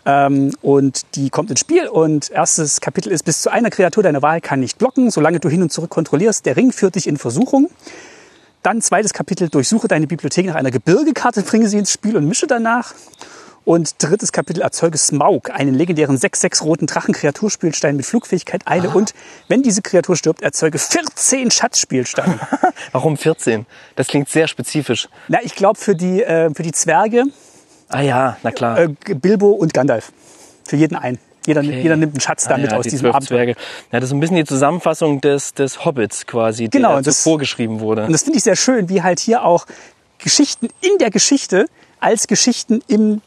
Ähm, und die kommt ins Spiel und erstes Kapitel ist, bis zu einer Kreatur deiner Wahl kann nicht blocken, solange du hin und zurück kontrollierst. Der Ring führt dich in Versuchung. Dann zweites Kapitel, durchsuche deine Bibliothek nach einer Gebirgekarte, bringe sie ins Spiel und mische danach. Und drittes Kapitel, erzeuge Smaug, einen legendären 6-6 roten Drachen-Kreaturspielstein mit Flugfähigkeit, Eile und, wenn diese Kreatur stirbt, erzeuge 14 Schatzspielsteine. Warum 14? Das klingt sehr spezifisch. Na, ich glaube für die, äh, für die Zwerge, Ah ja, na klar. äh, Bilbo und Gandalf. Für jeden einen. Jeder, jeder nimmt einen Schatz damit ah, ja, aus die diesem Abenteuer. Ja, das ist ein bisschen die Zusammenfassung des, des Hobbits quasi, Genau, der das- vorgeschrieben wurde. Und das finde ich sehr schön, wie halt hier auch Geschichten in der Geschichte als Geschichten äh,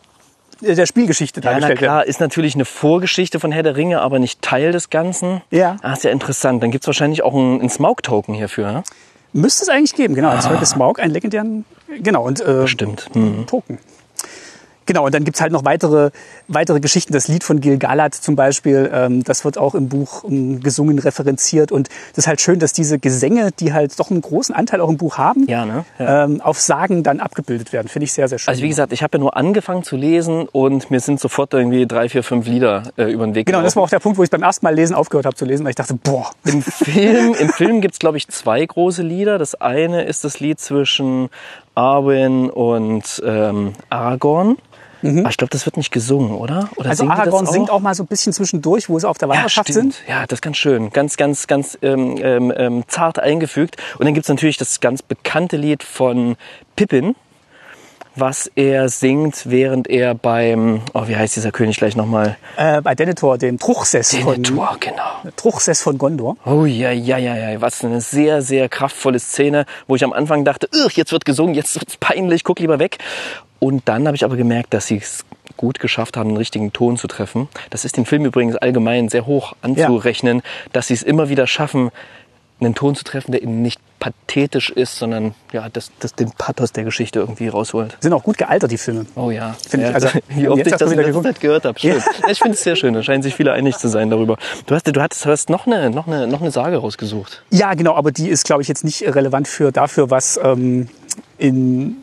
der Spielgeschichte Ja, na werden. klar, ist natürlich eine Vorgeschichte von Herr der Ringe, aber nicht Teil des Ganzen. Ja. Ah, ist ja interessant. Dann gibt's wahrscheinlich auch einen, einen Smaug-Token hierfür. Ne? Müsste es eigentlich geben, genau. Als ah. Smaug, einen legendären, genau, und äh, Stimmt. Hm. Token. Genau, und dann gibt's halt noch weitere, weitere Geschichten. Das Lied von Gil Galad zum Beispiel, ähm, das wird auch im Buch ähm, gesungen, referenziert. Und das ist halt schön, dass diese Gesänge, die halt doch einen großen Anteil auch im Buch haben, Ja, ne? Ja. ähm, auf Sagen dann abgebildet werden. Finde ich sehr, sehr schön. Also wie gesagt, ich habe ja nur angefangen zu lesen und mir sind sofort irgendwie drei, vier, fünf Lieder äh, über den Weg genau, das war auch der Punkt, wo ich beim ersten Mal lesen aufgehört habe zu lesen, weil ich dachte, boah, Im Film, im Film gibt's glaub ich, zwei große Lieder. Das eine ist das Lied zwischen Arwen und ähm, Aragorn. Aber ich glaube, das wird nicht gesungen, oder? oder Mhm. also Aragorn singt auch mal so ein bisschen zwischendurch, wo sie auf der Ja, Wanderschaft stimmt. sind. Ja, das ist ganz schön. Ganz, ganz, ganz ähm, ähm, ähm, zart eingefügt. Und dann gibt's natürlich das ganz bekannte Lied von Pippin, was er singt, während er beim, oh, wie heißt dieser König gleich nochmal? Äh, bei Denethor, dem Truchsess von, Denethor, genau. Truchsess von Gondor. Oh ja, ja, ja, ja, was eine sehr, sehr kraftvolle Szene, wo ich am Anfang dachte, "Ugh, jetzt wird gesungen, jetzt wird's peinlich, guck lieber weg. Und dann habe ich aber gemerkt, dass sie es gut geschafft haben, den richtigen Ton zu treffen. Das ist dem Film übrigens allgemein sehr hoch anzurechnen, dass sie es immer wieder schaffen, einen Ton zu treffen, der eben nicht pathetisch ist, sondern ja, das, das den Pathos der Geschichte irgendwie rausholt. Sind auch gut gealtert, die Filme. Oh ja. Finde ich, ja, also, wie oft ich das in geguckt. Zeit gehört habe. Schön. Ja. Ich finde es sehr schön. Da scheinen sich viele einig zu sein darüber. Du hast, du hattest, du hast noch eine, noch eine, noch eine Sage rausgesucht. Ja, genau, aber die ist, glaube ich, jetzt nicht relevant für dafür, was ähm, in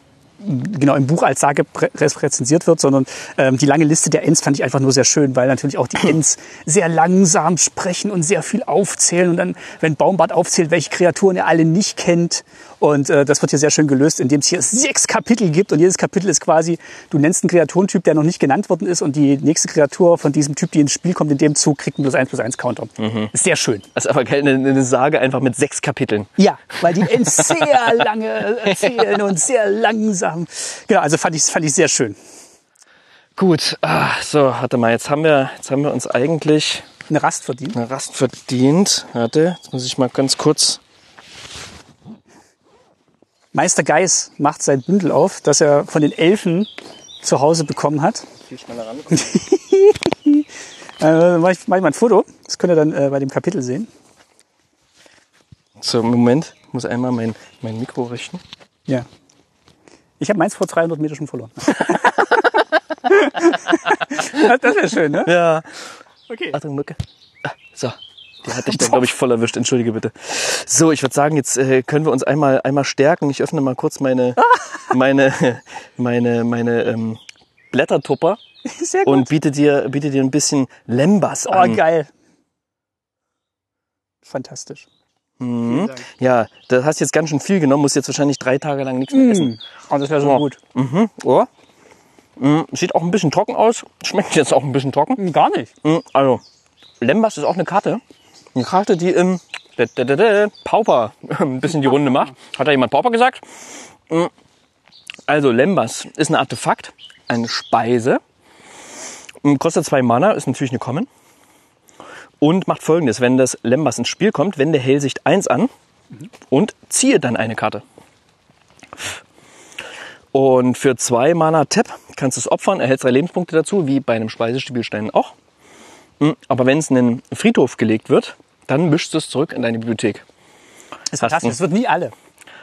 genau im Buch als Sage rezensiert wird, sondern ähm, die lange Liste der Ents fand ich einfach nur sehr schön, weil natürlich auch die Ents sehr langsam sprechen und sehr viel aufzählen und dann, wenn Baumbart aufzählt, welche Kreaturen er alle nicht kennt und äh, das wird hier sehr schön gelöst, indem es hier sechs Kapitel gibt und jedes Kapitel ist quasi, du nennst einen Kreaturentyp, der noch nicht genannt worden ist und die nächste Kreatur von diesem Typ, die ins Spiel kommt, in dem Zug kriegt einen plus eins plus eins Counter. Ist sehr schön. Das ist aber keine eine Sage einfach mit sechs Kapiteln. Ja, weil die sehr lange erzählen und sehr langsam. Genau, also fand ich, fand ich sehr schön. Gut, ah, so, warte mal, jetzt haben wir, jetzt haben wir uns eigentlich Eine Rast verdient. eine Rast verdient. Warte, jetzt muss ich mal ganz kurz. Meister Geis macht sein Bündel auf, das er von den Elfen zu Hause bekommen hat. Viel schneller ran. Äh, mach, ich, mach ich mal ein Foto. Das könnt ihr dann äh, bei dem Kapitel sehen. So, Moment, ich muss einmal mein, mein Mikro richten. Ja. Ich habe meins vor 300 Meter schon verloren. das wäre schön, ne? Ja. Okay. Achtung, Mücke. Ah, so. Die hatte ich dann, glaube ich, voll erwischt. Entschuldige bitte. So, ich würde sagen, jetzt äh, können wir uns einmal, einmal stärken. Ich öffne mal kurz meine, meine, meine, meine ähm, Blättertupper Sehr gut. und biete dir, biete dir ein bisschen Lembas oh, an. geil. Fantastisch. Mhm. Ja, da hast jetzt ganz schön viel genommen, musst jetzt wahrscheinlich drei Tage lang nichts mehr essen. Oh, das wäre so Ja. gut. Mhm. Oh. Mhm. Sieht auch ein bisschen trocken aus. Schmeckt jetzt auch ein bisschen trocken. Hm, Gar nicht. Mhm. Also, Lembas ist auch eine Karte. Eine Karte, die im Pauper ein bisschen die Runde macht. Hat da jemand Pauper gesagt? Mhm. Also, Lembas ist ein Artefakt, eine Speise. Mhm, Kostet zwei Mana, ist natürlich eine Common. Und macht folgendes, wenn das Lembas ins Spiel kommt, wende Hellsicht 1 an und ziehe dann eine Karte. Und für zwei Mana Tap kannst du es opfern, erhältst drei Lebenspunkte dazu, wie bei einem Speisespielstein auch. Mm, Aber wenn es in den Friedhof gelegt wird, dann mischst du es zurück in deine Bibliothek. Das ist fantastisch. Das wird nie alle.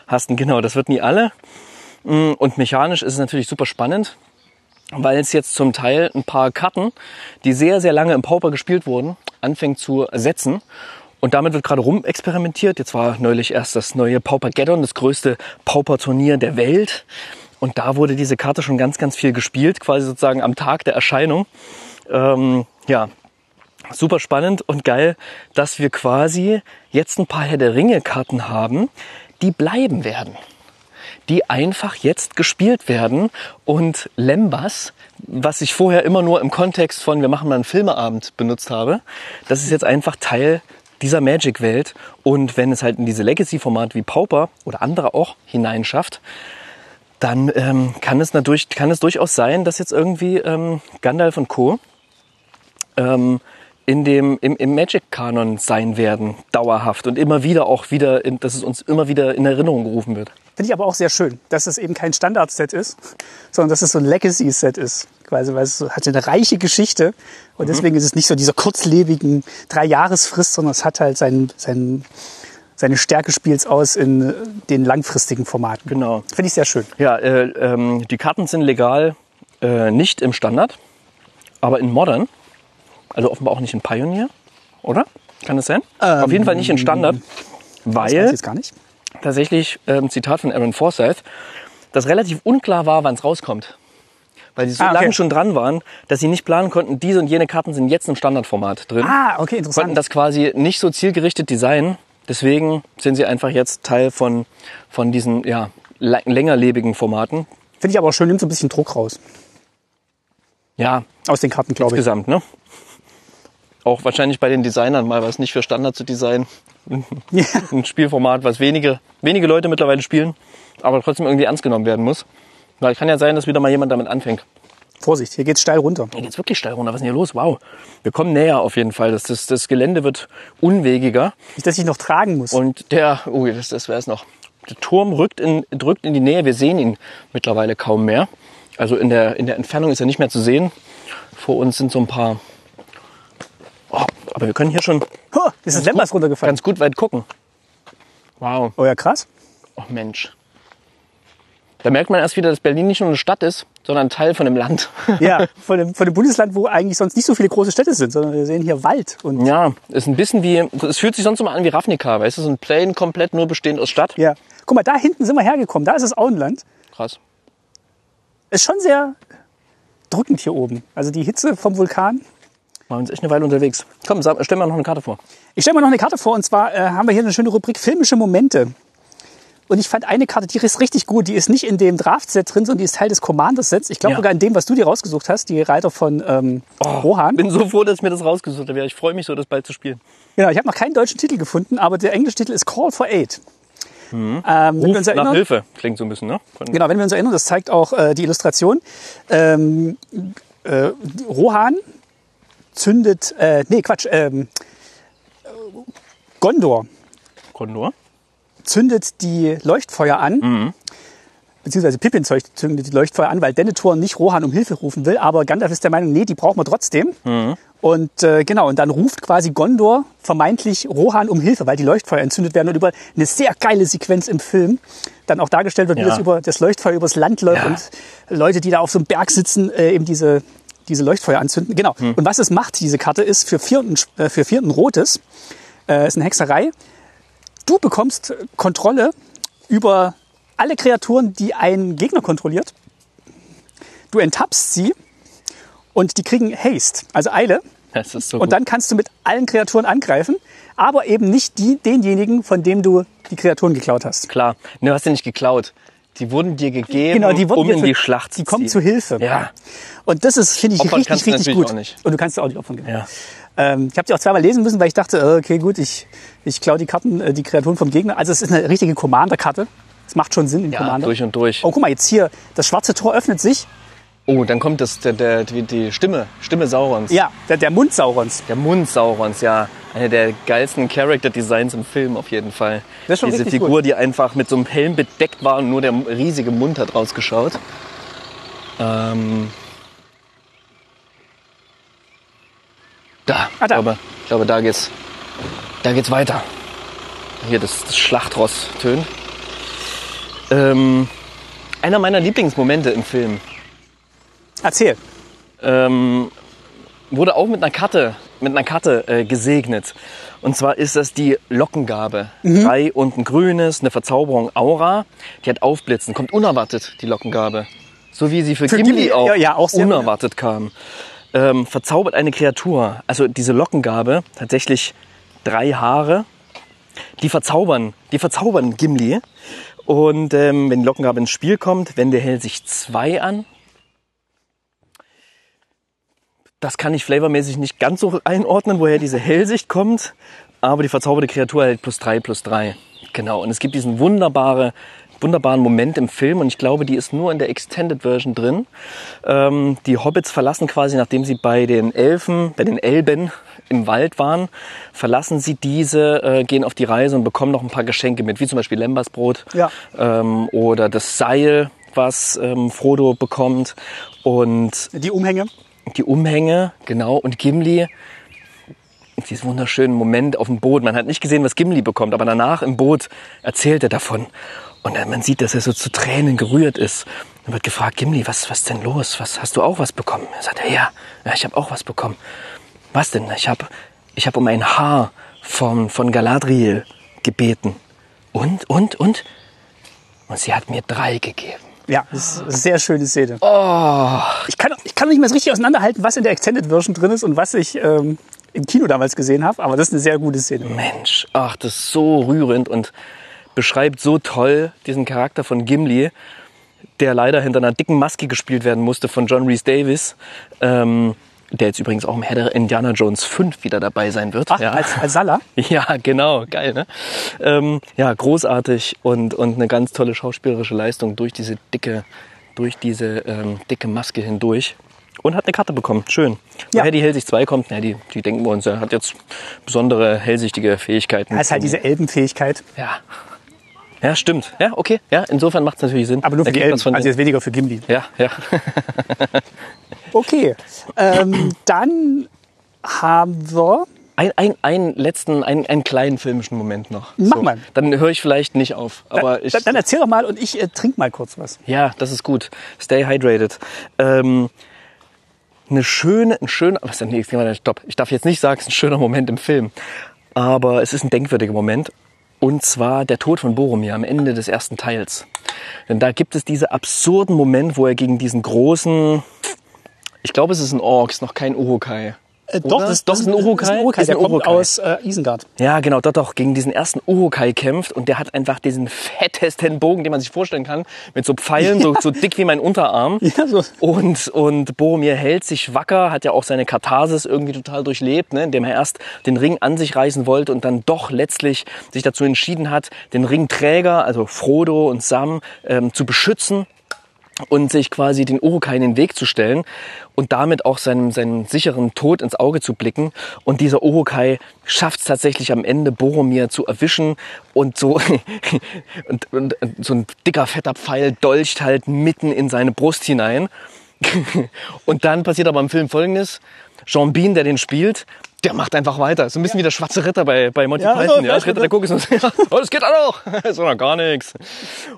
hast. Und genau, das wird nie alle. Mm, Und mechanisch ist es natürlich super spannend, weil es jetzt zum Teil ein paar Karten, die sehr, sehr lange im Pauper gespielt wurden, anfängt zu ersetzen. Und damit wird gerade rumexperimentiert. Jetzt war neulich erst das neue Paupergeddon, das größte Pauper-Turnier der Welt. Und da wurde diese Karte schon ganz, ganz viel gespielt, quasi sozusagen am Tag der Erscheinung. Ähm, ja, super spannend und geil, dass wir quasi jetzt ein paar Herr der Ringe-Karten haben, die bleiben werden die einfach jetzt gespielt werden. Und Lembas, was ich vorher immer nur im Kontext von wir machen mal einen Filmeabend benutzt habe, das ist jetzt einfach Teil dieser Magic-Welt. Und wenn es halt in diese Legacy-Format wie Pauper oder andere auch hineinschafft, dann ähm, kann, es natürlich, kann es durchaus sein, dass jetzt irgendwie ähm, Gandalf und Co. Ähm, in dem, im, im Magic-Kanon sein werden, dauerhaft und immer wieder auch wieder, in, dass es uns immer wieder in Erinnerung gerufen wird. Finde ich aber auch sehr schön, dass es eben kein Standard-Set ist, sondern dass es so ein Legacy-Set ist. Quasi, weil es hat eine reiche Geschichte und deswegen ist es nicht so dieser kurzlebigen Drei-Jahresfrist, sondern es hat halt sein, sein, seine Stärke spielt's aus in äh, den langfristigen Formaten. Genau. Finde ich sehr schön. Ja, äh, ähm, die Karten sind legal äh, nicht im Standard, aber in Modern. Also offenbar auch nicht in Pioneer, oder? Kann das sein? Auf jeden Fall nicht in Standard, ich weil jetzt gar nicht. tatsächlich, ähm, Zitat von Aaron Forsyth, das relativ unklar war, wann es rauskommt. Weil sie so Ah, okay. lange schon dran waren, dass sie nicht planen konnten, diese und jene Karten sind jetzt im Standardformat drin. Ah, okay, konnten interessant. das quasi nicht so zielgerichtet designen. Deswegen sind sie einfach jetzt Teil von, von diesen ja, längerlebigen Formaten. Finde ich aber auch schön, nimmt so ein bisschen Druck raus. Ja, Aus den Karten, glaube ich. insgesamt, ne? Auch wahrscheinlich bei den Designern mal was nicht für Standard zu designen. Ja. Ein Spielformat, was wenige, wenige Leute mittlerweile spielen, aber trotzdem irgendwie ernst genommen werden muss. Weil kann ja sein, dass wieder mal jemand damit anfängt. Vorsicht, hier geht's steil runter. Hier geht's wirklich steil runter. Was ist denn hier los? Wow. Wir kommen näher auf jeden Fall. Das, das, das Gelände wird unwegiger. Nicht, dass ich noch tragen muss. Und der, oh, das, das wäre es noch. Der Turm rückt in, drückt in die Nähe. Wir sehen ihn mittlerweile kaum mehr. Also in der, in der Entfernung ist er nicht mehr zu sehen. Vor uns sind so ein paar. Oh, aber wir können hier schon Huh, ist das Lembas runtergefallen. ganz gut weit gucken. Wow. Oh ja, krass. Oh Mensch. Da merkt man erst wieder, dass Berlin nicht nur eine Stadt ist, sondern ein Teil von dem Land. Ja, von dem, von dem Bundesland, wo eigentlich sonst nicht so viele große Städte sind, sondern wir sehen hier Wald. Und Ja, ist ein bisschen wie, es fühlt sich sonst immer an wie Ravnica, weißt du, so ein Plane komplett nur bestehend aus Stadt. ja. Guck mal, da hinten sind wir hergekommen. Da ist das Auenland. Krass. Ist schon sehr drückend hier oben. Also die Hitze vom Vulkan. Waren uns echt eine Weile unterwegs. Komm, stell mal noch eine Karte vor. Ich stelle mal noch eine Karte vor und zwar äh, haben wir hier eine schöne Rubrik filmische Momente. Und ich fand eine Karte, die ist richtig gut. Die ist nicht in dem Draft-Set drin, sondern die ist Teil des Commanders-Sets. Ich glaube Ja. sogar in dem, was du dir rausgesucht hast, die Reiter von ähm, Rohan. Bin so froh, dass ich mir das rausgesucht habe. Ich freue mich so, das bald zu spielen. Genau, ich habe noch keinen deutschen Titel gefunden, aber der englische Titel ist Call for Aid. Ähm, wenn wir Ruf uns nach erinnern, Hilfe klingt so ein bisschen, ne? Von- Genau, wenn wir uns erinnern, das zeigt auch äh, die Illustration. Ähm, äh, Rohan zündet, äh, nee, Quatsch, ähm, äh, Gondor Kondor. zündet die Leuchtfeuer an. Beziehungsweise Pippin zündet die Leuchtfeuer an, weil Denethor nicht Rohan um Hilfe rufen will. Aber Gandalf ist der Meinung, nee, die brauchen wir trotzdem. Und äh, genau, und dann ruft quasi Gondor vermeintlich Rohan um Hilfe, weil die Leuchtfeuer entzündet werden und über eine sehr geile Sequenz im Film dann auch dargestellt wird, wie Ja. das über das Leuchtfeuer übers Land läuft Ja. und Leute, die da auf so einem Berg sitzen, äh, eben diese diese Leuchtfeuer anzünden. Genau. Und was es macht, diese Karte, ist für vierten, äh, für vierten Rotes, äh, ist eine Hexerei. Du bekommst Kontrolle über alle Kreaturen, die ein Gegner kontrolliert. Du enttappst sie und die kriegen Haste, also Eile. Das ist so Und dann kannst du mit allen Kreaturen angreifen, aber eben nicht die, denjenigen, von dem du die Kreaturen geklaut hast. klar. Ne, du hast ja nicht geklaut. Die wurden dir gegeben, Genau, die wurden um in die Schlacht zu Die kommen zu Hilfe. Ja. Und das ist, finde ich, Opfern richtig, richtig gut. Und du kannst auch nicht opfern. genau. Ja. Ähm, ich habe die auch zweimal lesen müssen, weil ich dachte, äh, okay, gut, ich, ich klaue die Karten, äh, die Kreaturen vom Gegner. Also es ist eine richtige Commander-Karte. Es macht schon Sinn in Ja, Commander. durch und durch. Oh, guck mal, jetzt hier, das schwarze Tor öffnet sich. Oh, dann kommt das, der, der, die, die Stimme, Stimme Saurons. Ja, der, der Mund Saurons. Der Mund Saurons, ja. Eine der geilsten Character Designs im Film auf jeden Fall. Das ist schon Diese richtig Figur, gut. die einfach mit so einem Helm bedeckt war und nur der riesige Mund hat rausgeschaut. Ähm da, Ah, da. Ich, glaube, ich glaube, da geht's, da geht's weiter. Hier das, das Schlachtross tönt. Ähm, einer meiner Lieblingsmomente im Film Erzähl. ähm, wurde auch mit einer Karte, mit einer Karte äh, gesegnet. Und zwar ist das die Lockengabe. Drei und ein grünes, eine Verzauberung Aura. Die hat Aufblitzen, kommt unerwartet, die Lockengabe. So wie sie für, Für Gimli, Gimli, auch, ja, ja, auch unerwartet kam. Ähm, verzaubert eine Kreatur. Also diese Lockengabe, tatsächlich drei Haare, die verzaubern, die verzaubern Gimli. Und ähm, wenn die Lockengabe ins Spiel kommt, wendet der Hell sich zwei an. Das kann ich flavormäßig nicht ganz so einordnen, woher diese Hellsicht kommt. Aber die verzauberte Kreatur hält plus drei, plus drei. Genau. Und es gibt diesen wunderbare, wunderbaren Moment im Film. Und ich glaube, die ist nur in der Extended Version drin. Ähm, die Hobbits verlassen quasi, nachdem sie bei den Elfen, bei den Elben im Wald waren, verlassen sie diese, äh, gehen auf die Reise und bekommen noch ein paar Geschenke mit, wie zum Beispiel Lembersbrot Ja. ähm, oder das Seil, was ähm, Frodo bekommt. Und Die Umhänge. Die Umhänge, genau, und Gimli, diesen wunderschönen Moment auf dem Boot. Man hat nicht gesehen, was Gimli bekommt, aber danach im Boot erzählt er davon. Und man sieht, dass er so zu Tränen gerührt ist. Dann wird gefragt, Gimli, was, was denn los? Was, hast du auch was bekommen? Er sagt, ja, ja, ich habe auch was bekommen. Was denn? Ich habe ich hab um ein Haar von, von Galadriel gebeten. Und, und, und? Und sie hat mir drei gegeben. Ja, das ist eine sehr schöne Szene. Oh, Ich kann, ich kann nicht mehr so richtig auseinanderhalten, was in der Extended Version drin ist und was ich ähm, im Kino damals gesehen habe, aber das ist eine sehr gute Szene. Mensch, ach, das ist so rührend und beschreibt so toll diesen Charakter von Gimli, der leider hinter einer dicken Maske gespielt werden musste von John Rhys Davis, ähm, der jetzt übrigens auch im der Indiana Jones 5 wieder dabei sein wird. Ach, ja. als, als Salah? Ja, genau, geil, ne? Ähm, ja, großartig und, und eine ganz tolle schauspielerische Leistung durch diese dicke, durch diese ähm, dicke Maske hindurch. Und hat eine Karte bekommen. Schön. Ja. Woher die Hellsicht 2 kommt, ja, die, die denken wir uns, er hat jetzt besondere hellsichtige Fähigkeiten. Das ist halt diese Elbenfähigkeit, Ja. Ja, stimmt. Ja, okay. Ja, insofern macht es natürlich Sinn. aber nur für die Ergibt Elben, also jetzt weniger für Gimli. ja, ja. Okay, ähm, dann haben wir, Ein, ein, einen letzten, einen, einen kleinen filmischen Moment noch. Mach mal. Dann höre ich vielleicht nicht auf. Aber ich, dann, dann erzähl doch mal und ich äh, trink mal kurz was. Ja, das ist gut. Stay hydrated. Ähm, eine schöne, ein schöner, was denn, nee, stopp. Ich darf jetzt nicht sagen, es ist ein schöner Moment im Film. Aber es ist ein denkwürdiger Moment. Und zwar der Tod von Boromir am Ende des ersten Teils. Denn da gibt es diesen absurden Moment, wo er gegen diesen großen, ich glaube, es ist ein Ork, ist noch kein Urukai. Äh, doch, das, Doch, ist ein Urukai. Das ist ein Urukai, Ist der ein kommt Urukai. aus äh, Isengard. Ja, genau, dort auch gegen diesen ersten Urukai kämpft und der hat einfach diesen fettesten Bogen, den man sich vorstellen kann, mit so Pfeilen, so, so dick wie mein Unterarm. Ja, so. Und, und Boromir hält sich wacker, hat ja auch seine Katharsis irgendwie total durchlebt, ne, indem er erst den Ring an sich reißen wollte und dann doch letztlich sich dazu entschieden hat, den Ringträger, also Frodo und Sam, ähm, zu beschützen und sich quasi den Urukai in den Weg zu stellen und damit auch seinem, seinen sicheren Tod ins Auge zu blicken. Und dieser Urukai schafft es tatsächlich am Ende, Boromir zu erwischen und so, und, und, und so ein dicker, fetter Pfeil dolcht halt mitten in seine Brust hinein. und dann passiert aber im Film Folgendes. Jean Bean, der den spielt, der macht einfach weiter. So ein bisschen wie der schwarze Ritter bei, bei Monty Ja, Python. so, Ja, ja, Ritter der so, ja, oh, das geht auch noch. Ist doch noch gar nichts.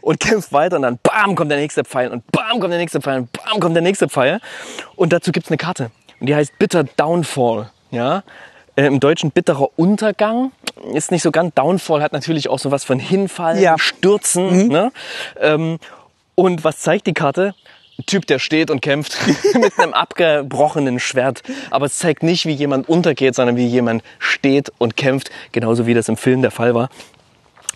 Und kämpft weiter und dann bam kommt der nächste Pfeil und bam kommt der nächste Pfeil und bam kommt der nächste Pfeil. Und dazu gibt's eine Karte. Und die heißt Bitter Downfall. Ja. Äh, Im Deutschen bitterer Untergang. Ist nicht so ganz. Downfall hat natürlich auch so was von Hinfallen, Ja. Stürzen. Ne? Ähm, und was zeigt die Karte? Typ, der steht und kämpft mit einem abgebrochenen Schwert. Aber es zeigt nicht, wie jemand untergeht, sondern wie jemand steht und kämpft. Genauso wie das im Film der Fall war.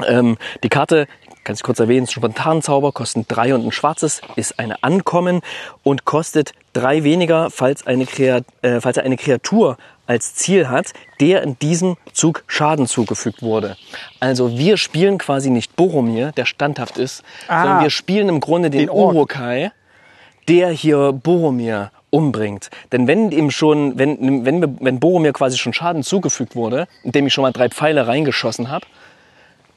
Ähm, die Karte, kann ich kurz erwähnen, ist ein Spontanzauber, kostet drei und ein schwarzes, ist eine Ankommen und kostet drei weniger, falls eine, Kreat äh, falls er eine Kreatur als Ziel hat, der in diesem Zug Schaden zugefügt wurde. Also wir spielen quasi nicht Boromir, der standhaft ist, Ah. sondern wir spielen im Grunde den, Den. Urukai, der hier Boromir umbringt. Denn wenn ihm schon, wenn, wenn, wenn Boromir quasi schon Schaden zugefügt wurde, indem ich schon mal drei Pfeile reingeschossen habe,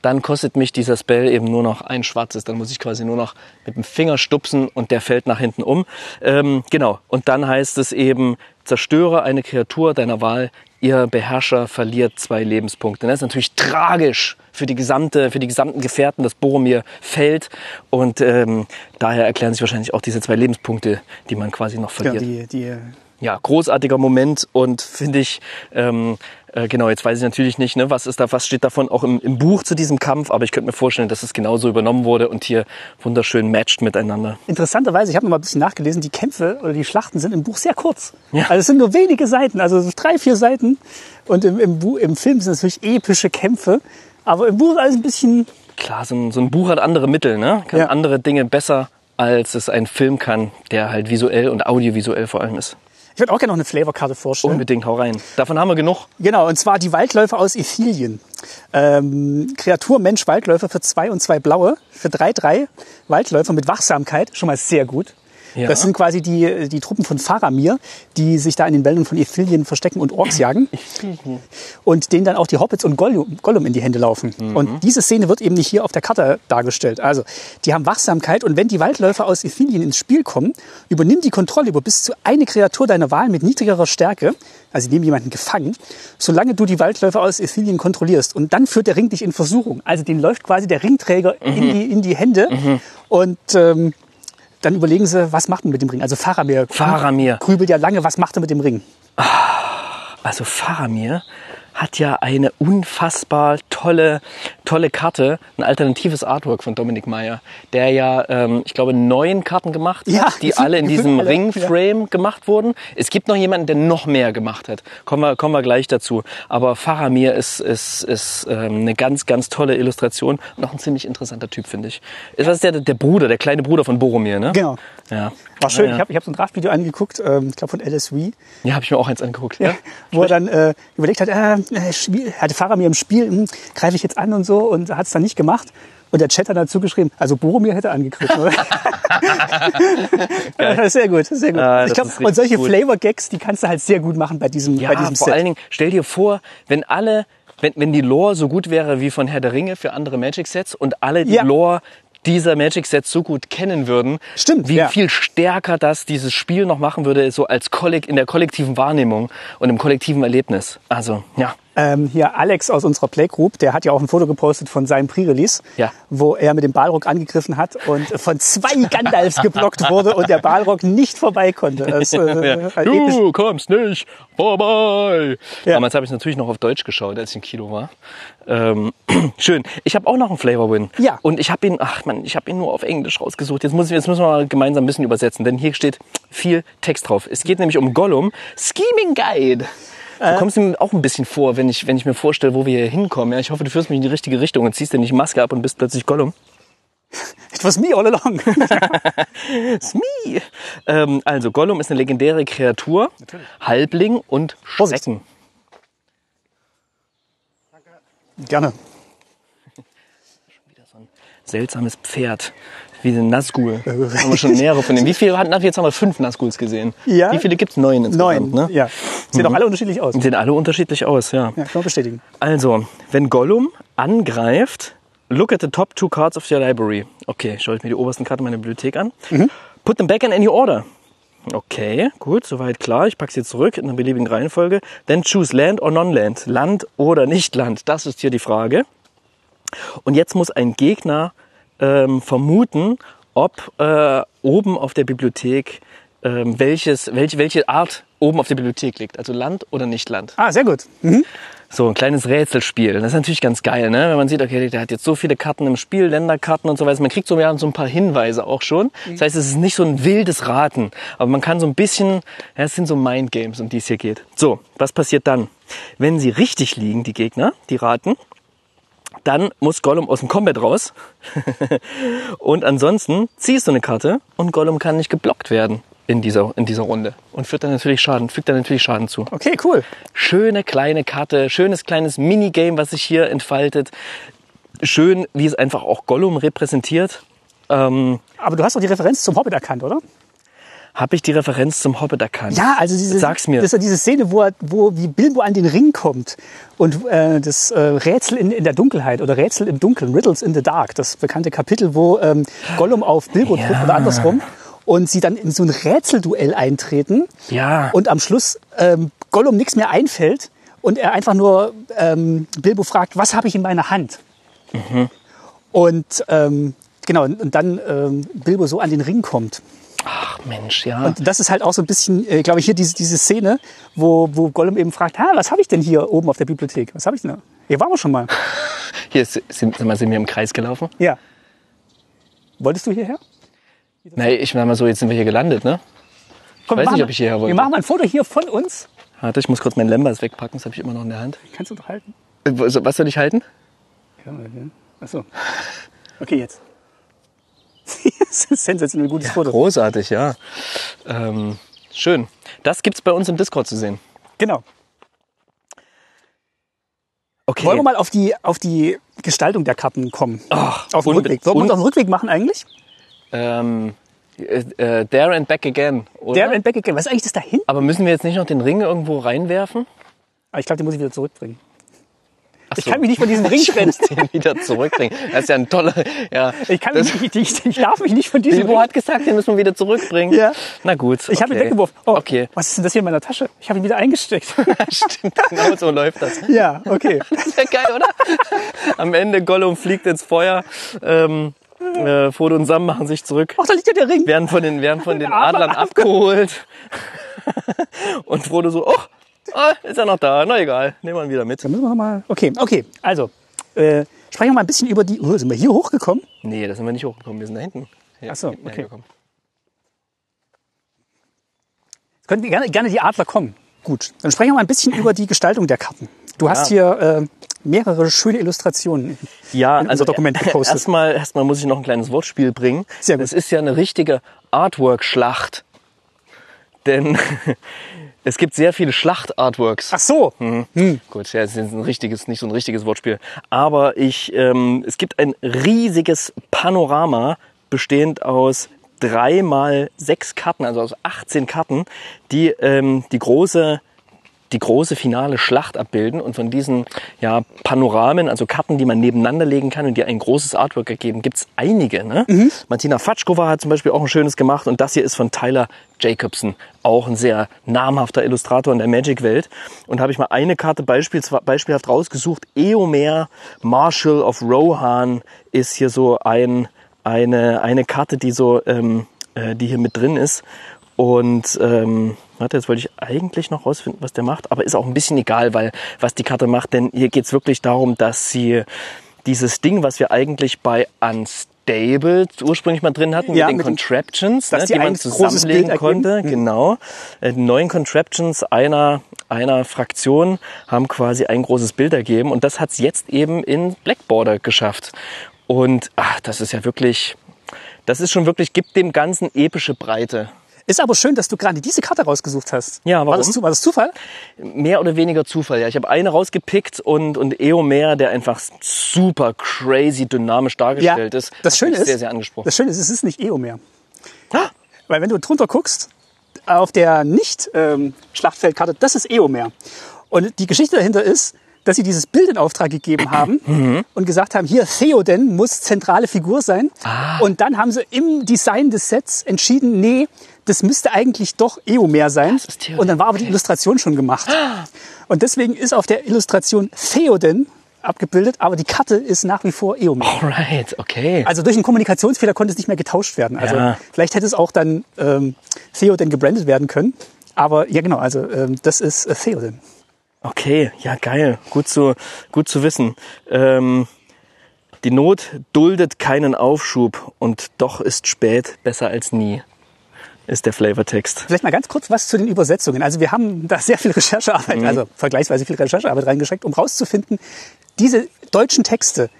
dann kostet mich dieser Spell eben nur noch ein schwarzes. Dann muss ich quasi nur noch mit dem Finger stupsen und der fällt nach hinten um. Ähm, genau. Und dann heißt es eben, zerstöre eine Kreatur deiner Wahl, ihr Beherrscher verliert zwei Lebenspunkte. Das ist natürlich tragisch für die gesamte, für die gesamten Gefährten, dass Boromir fällt. Und ähm, daher erklären sich wahrscheinlich auch diese zwei Lebenspunkte, die man quasi noch Ja, verliert. die, die, Ja, großartiger Moment und finde ich, ähm, äh, genau, jetzt weiß ich natürlich nicht, ne, was ist da, was steht davon auch im, im Buch zu diesem Kampf, aber ich könnte mir vorstellen, dass es genauso übernommen wurde und hier wunderschön matcht miteinander. Interessanterweise, ich habe noch mal ein bisschen nachgelesen, die Kämpfe oder die Schlachten sind im Buch sehr kurz. Ja. Also es sind nur wenige Seiten, also so drei, vier Seiten. Und im, im, im Film sind es natürlich epische Kämpfe. Aber im Buch ist alles ein bisschen, Klar, so ein, so ein Buch hat andere Mittel, ne? kann Ja. andere Dinge besser, als es ein Film kann, der halt visuell und audiovisuell vor allem ist. Ich würde auch gerne noch eine Flavorkarte vorstellen. Unbedingt, hau rein. Davon haben wir genug. Genau, und zwar die Waldläufer aus Ithilien. Ähm, Kreatur, Mensch, Waldläufer für zwei und zwei blaue. Für drei, drei Waldläufer mit Wachsamkeit. Schon mal sehr gut. Ja. Das sind quasi die, die Truppen von Faramir, die sich da in den Wäldern von Ithilien verstecken und Orks jagen. Und denen dann auch die Hobbits und Gollum, Gollum in die Hände laufen. Und diese Szene wird eben nicht hier auf der Karte dargestellt. Also, die haben Wachsamkeit und wenn die Waldläufer aus Ithilien ins Spiel kommen, übernimm die Kontrolle über bis zu eine Kreatur deiner Wahl mit niedrigerer Stärke. Also, sie nehmen jemanden gefangen, solange du die Waldläufer aus Ithilien kontrollierst. Und dann führt der Ring dich in Versuchung. Also, den läuft quasi der Ringträger in, die, in die Hände. Und ähm, dann überlegen sie, was macht man mit dem Ring? Also, Faramir, Faramir. grübelt ja lange, was macht er mit dem Ring? Also Faramir hat ja eine unfassbar tolle, tolle Karte, ein alternatives Artwork von Dominik Meyer, der ja, ähm, ich glaube, neun Karten gemacht Ja, hat, die alle in diesem alle, Ringframe gemacht wurden. Es gibt noch jemanden, der noch mehr gemacht hat. Kommen wir, kommen wir gleich dazu. Aber Faramir ist, ist, ist ähm, eine ganz, ganz tolle Illustration und auch ein ziemlich interessanter Typ, finde ich. Ist das der, der Bruder, der kleine Bruder von Boromir, ne? Genau. Ja. War schön. Ja, Ich habe ich hab so ein Draftvideo angeguckt, ähm, ich glaube von LSV, ja habe ich mir auch eins angeguckt. Ja. wo er dann äh, überlegt hat, äh, äh, Spiel, hatte Faramir im Spiel, hm, greife ich jetzt an und so und hat es dann nicht gemacht. Und der Chat hat dazu geschrieben, also Boromir hätte angegriffen. Oder? Ja, sehr gut, sehr gut. Ah, ich glaube, richtig und solche. Flavor-Gags, die kannst du halt sehr gut machen bei diesem, Ja, bei diesem vor Set. allen Dingen, stell dir vor, wenn alle, wenn, wenn die Lore so gut wäre wie von Herr der Ringe für andere Magic-Sets und alle die Ja. Lore dieser Magic-Sets so gut kennen würden, Stimmt, wie ja. viel stärker das dieses Spiel noch machen würde, so als Kollek in der kollektiven Wahrnehmung und im kollektiven Erlebnis. Also, ja. Ähm, hier Alex aus unserer Playgroup, der hat ja auch ein Foto gepostet von seinem Pre-Release, Ja. wo er mit dem Balrog angegriffen hat und von zwei Gandalfs geblockt wurde und der Balrog nicht vorbei konnte. Das, äh, Ja. episch- Du kommst nicht vorbei. Ja. Damals habe ich natürlich noch auf Deutsch geschaut, als ich im Kino war. Ähm, schön. Ich habe auch noch einen Flavor Win. Ja. Und ich habe ihn, ach man, ich habe ihn nur auf Englisch rausgesucht. Jetzt, muss ich, jetzt müssen wir mal gemeinsam ein bisschen übersetzen, denn hier steht viel Text drauf. Es geht nämlich um Gollum, Scheming Guide. Du Äh. kommst mir auch ein bisschen vor, wenn ich, wenn ich mir vorstelle, wo wir hier hinkommen. Ja, ich hoffe, du führst mich in die richtige Richtung und ziehst dir nicht Maske ab und bist plötzlich Gollum. It was me all along. Smee. Ähm, also, Gollum ist eine legendäre Kreatur, Halbling und. Schrecken. Gerne. Seltsames Pferd, wie ein Nazgul. haben wir schon mehrere von denen. Wie viele hatten Jetzt haben wir fünf Nazguls gesehen. Ja. Wie viele gibt's? Neun insgesamt. Neun. Ne? Ja. Sehen auch alle unterschiedlich aus. Sehen alle unterschiedlich aus, ja. Ja, kann man bestätigen. Also, wenn Gollum angreift, look at the top two cards of your library. Okay, schaue ich mir die obersten Karten meiner Bibliothek an. Put them back in any order. Okay, gut, soweit klar. Ich packe sie zurück in einer beliebigen Reihenfolge. Then choose Land or Non-Land. Land oder Nicht-Land. Das ist hier die Frage. Und jetzt muss ein Gegner ähm, vermuten, ob äh, oben auf der Bibliothek ähm, welches, welche, welche Art oben auf der Bibliothek liegt. Also Land oder Nicht-Land. Ah, sehr gut. Mhm. So ein kleines Rätselspiel. Das ist natürlich ganz geil, ne? wenn man sieht, okay, der hat jetzt so viele Karten im Spiel, Länderkarten und so weiter. Man kriegt so, ja, so ein paar Hinweise auch schon. Das heißt, es ist nicht so ein wildes Raten, aber man kann so ein bisschen, ja, es sind so Mindgames, um die es hier geht. So, was passiert dann? Wenn sie richtig liegen, die Gegner, die raten, dann muss Gollum aus dem Combat raus. und ansonsten ziehst du eine Karte und Gollum kann nicht geblockt werden in dieser, in dieser Runde. Und führt dann natürlich Schaden, fügt dann natürlich Schaden zu. Okay, cool. Schöne kleine Karte, schönes kleines Minigame, was sich hier entfaltet. Schön, wie es einfach auch Gollum repräsentiert. Ähm, Aber du hast doch die Referenz zum Hobbit erkannt, oder? Habe ich die Referenz zum Hobbit erkannt? Ja, also diese, Sag's mir. Das ist ja diese Szene, wo, er, wo wie Bilbo an den Ring kommt und äh, das äh, Rätsel in, in der Dunkelheit oder Rätsel im Dunkeln, Riddles in the Dark, das bekannte Kapitel, wo ähm, Gollum auf Bilbo trifft oder andersrum und sie dann in so ein Rätselduell eintreten Ja. und am Schluss ähm, Gollum nichts mehr einfällt und er einfach nur ähm, Bilbo fragt, was habe ich in meiner Hand? Mhm. Und ähm, genau, und dann ähm, Bilbo so an den Ring kommt. Ach Mensch, ja. Und das ist halt auch so ein bisschen, äh, glaube ich, hier diese, diese Szene, wo, wo Gollum eben fragt, ha, was habe ich denn hier oben auf der Bibliothek? Was habe ich denn da? Hier waren wir schon mal. Hier ist, sind, sag mal, sind wir im Kreis gelaufen. Ja. Wolltest du hierher? Nee, ich meine mal so, jetzt sind wir hier gelandet, ne? Komm, weiß wir nicht, ob ich hierher wollte. Wir machen mal ein Foto hier von uns. Warte, ich muss kurz meinen Lembas wegpacken, das habe ich immer noch in der Hand. Kannst du doch halten. Äh, Was soll ich halten? Ja. Achso. Okay, jetzt. das ist ein sensationell gutes Foto. Großartig, ja. Ähm, schön. Das gibt's bei uns im Discord zu sehen. Genau. Okay. Wollen wir mal auf die, auf die Gestaltung der Karten kommen? Ach, auf unbe- Rückweg. Sollen wir uns un- auf den Rückweg machen eigentlich? Ähm, äh, äh, there and back again, oder? Der and back again. Was ist eigentlich das da hinten? Aber müssen wir jetzt nicht noch den Ring irgendwo reinwerfen? Ah, Ich glaube, den muss ich wieder zurückbringen. Ach Ich so. kann mich nicht von diesem Ring Ich trennen. muss den wieder zurückbringen. Das ist ja ein toller. Ja. Ich, kann mich nicht, ich, ich darf mich nicht von diesem Bilbo Ring. hat gesagt, den müssen wir wieder zurückbringen. Ja. Na gut. Ich habe ihn okay. weggeworfen. Oh, Okay. Was ist denn das hier in meiner Tasche? Ich habe ihn wieder eingesteckt. Stimmt, genau so läuft das. ja, okay. Das wäre geil, oder? Am Ende Gollum fliegt ins Feuer. Ähm, äh, Frodo und Sam machen sich zurück. Ach, da liegt ja der Ring. werden von den, werden von den Adlern Adlern abgeholt. Und Frodo so, oh, ah, ist er noch da? Na egal, nehmen wir ihn wieder mit. Da müssen wir mal. Okay, okay. Also, äh, sprechen wir mal ein bisschen über die. Oh, sind wir hier hochgekommen? Nee, da sind wir nicht hochgekommen, wir sind da hinten. Ja, Ach so, okay. Jetzt Können gerne, gerne die Adler kommen. Gut. Dann sprechen wir mal ein bisschen über die Gestaltung der Karten. Du hast hier äh, mehrere schöne Illustrationen. Ja, in also Dokument gepostet. erstmal erstmal muss ich noch ein kleines Wortspiel bringen. Sehr gut. Es ist ja eine richtige Artwork-Schlacht. Denn es gibt sehr viele Schlacht-Artworks. Ach so. Gut, ja, es ist ein richtiges, nicht so ein richtiges Wortspiel. Aber ich, ähm, es gibt ein riesiges Panorama bestehend aus drei mal sechs Karten, also aus 18 Karten, die ähm, die große die große finale Schlacht abbilden und von diesen ja, Panoramen, also Karten, die man nebeneinander legen kann und die ein großes Artwork ergeben, gibt's einige. Ne? Martina Fatschkova hat zum Beispiel auch ein schönes gemacht und das hier ist von Tyler Jacobson, auch ein sehr namhafter Illustrator in der Magic-Welt. Und habe ich mal eine Karte beispielhaft rausgesucht. Eomer Marshal of Rohan ist hier so ein, eine, eine Karte, die so ähm, äh, die hier mit drin ist. Und ähm, warte, jetzt wollte ich eigentlich noch rausfinden, was der macht, aber ist auch ein bisschen egal, weil was die Karte macht, denn hier geht's wirklich darum, dass sie dieses Ding, was wir eigentlich bei Unstable ursprünglich mal drin hatten, Ja, mit den mit den- Contraptions, dass ne, die die man zusammenlegen konnte. Mhm. genau. Äh, neuen Contraptions einer einer Fraktion haben quasi ein großes Bild ergeben und das hat's jetzt eben in Blackborder geschafft. Und ach, das ist ja wirklich, das ist schon wirklich, gibt dem Ganzen epische Breite. Ist aber schön, dass du gerade diese Karte rausgesucht hast. Ja, War warum? das, zu- war das Zufall? Mehr oder weniger Zufall. Ja, ich habe eine rausgepickt und und Eomer, der einfach super crazy dynamisch dargestellt ist, Das Schöne ist, sehr sehr angesprochen. das Schöne ist, es ist nicht Eomer. Ah! Weil wenn du drunter guckst, auf der Nicht-Schlachtfeldkarte, das ist Eomer. Und die Geschichte dahinter ist, dass sie dieses Bild in Auftrag gegeben haben Mhm. und gesagt haben, hier Theoden muss zentrale Figur sein. Ah. Und dann haben sie im Design des Sets entschieden, nee, das müsste eigentlich doch Eomer sein. Und dann war aber die Illustration schon gemacht. Und deswegen ist auf der Illustration Theoden abgebildet, aber die Karte ist nach wie vor Eomer. Alright, okay. Also durch einen Kommunikationsfehler konnte es nicht mehr getauscht werden. Also Ja. vielleicht hätte es auch dann ähm, Theoden gebrandet werden können. Aber ja genau, also ähm, das ist äh, Theoden. Okay, ja geil, gut zu, gut zu wissen. Ähm, die Not duldet keinen Aufschub und doch ist spät besser als nie, ist der Flavortext. Vielleicht mal ganz kurz was zu den Übersetzungen. Also wir haben da sehr viel Recherchearbeit, also vergleichsweise viel Recherchearbeit reingesteckt, um rauszufinden, diese deutschen Texte,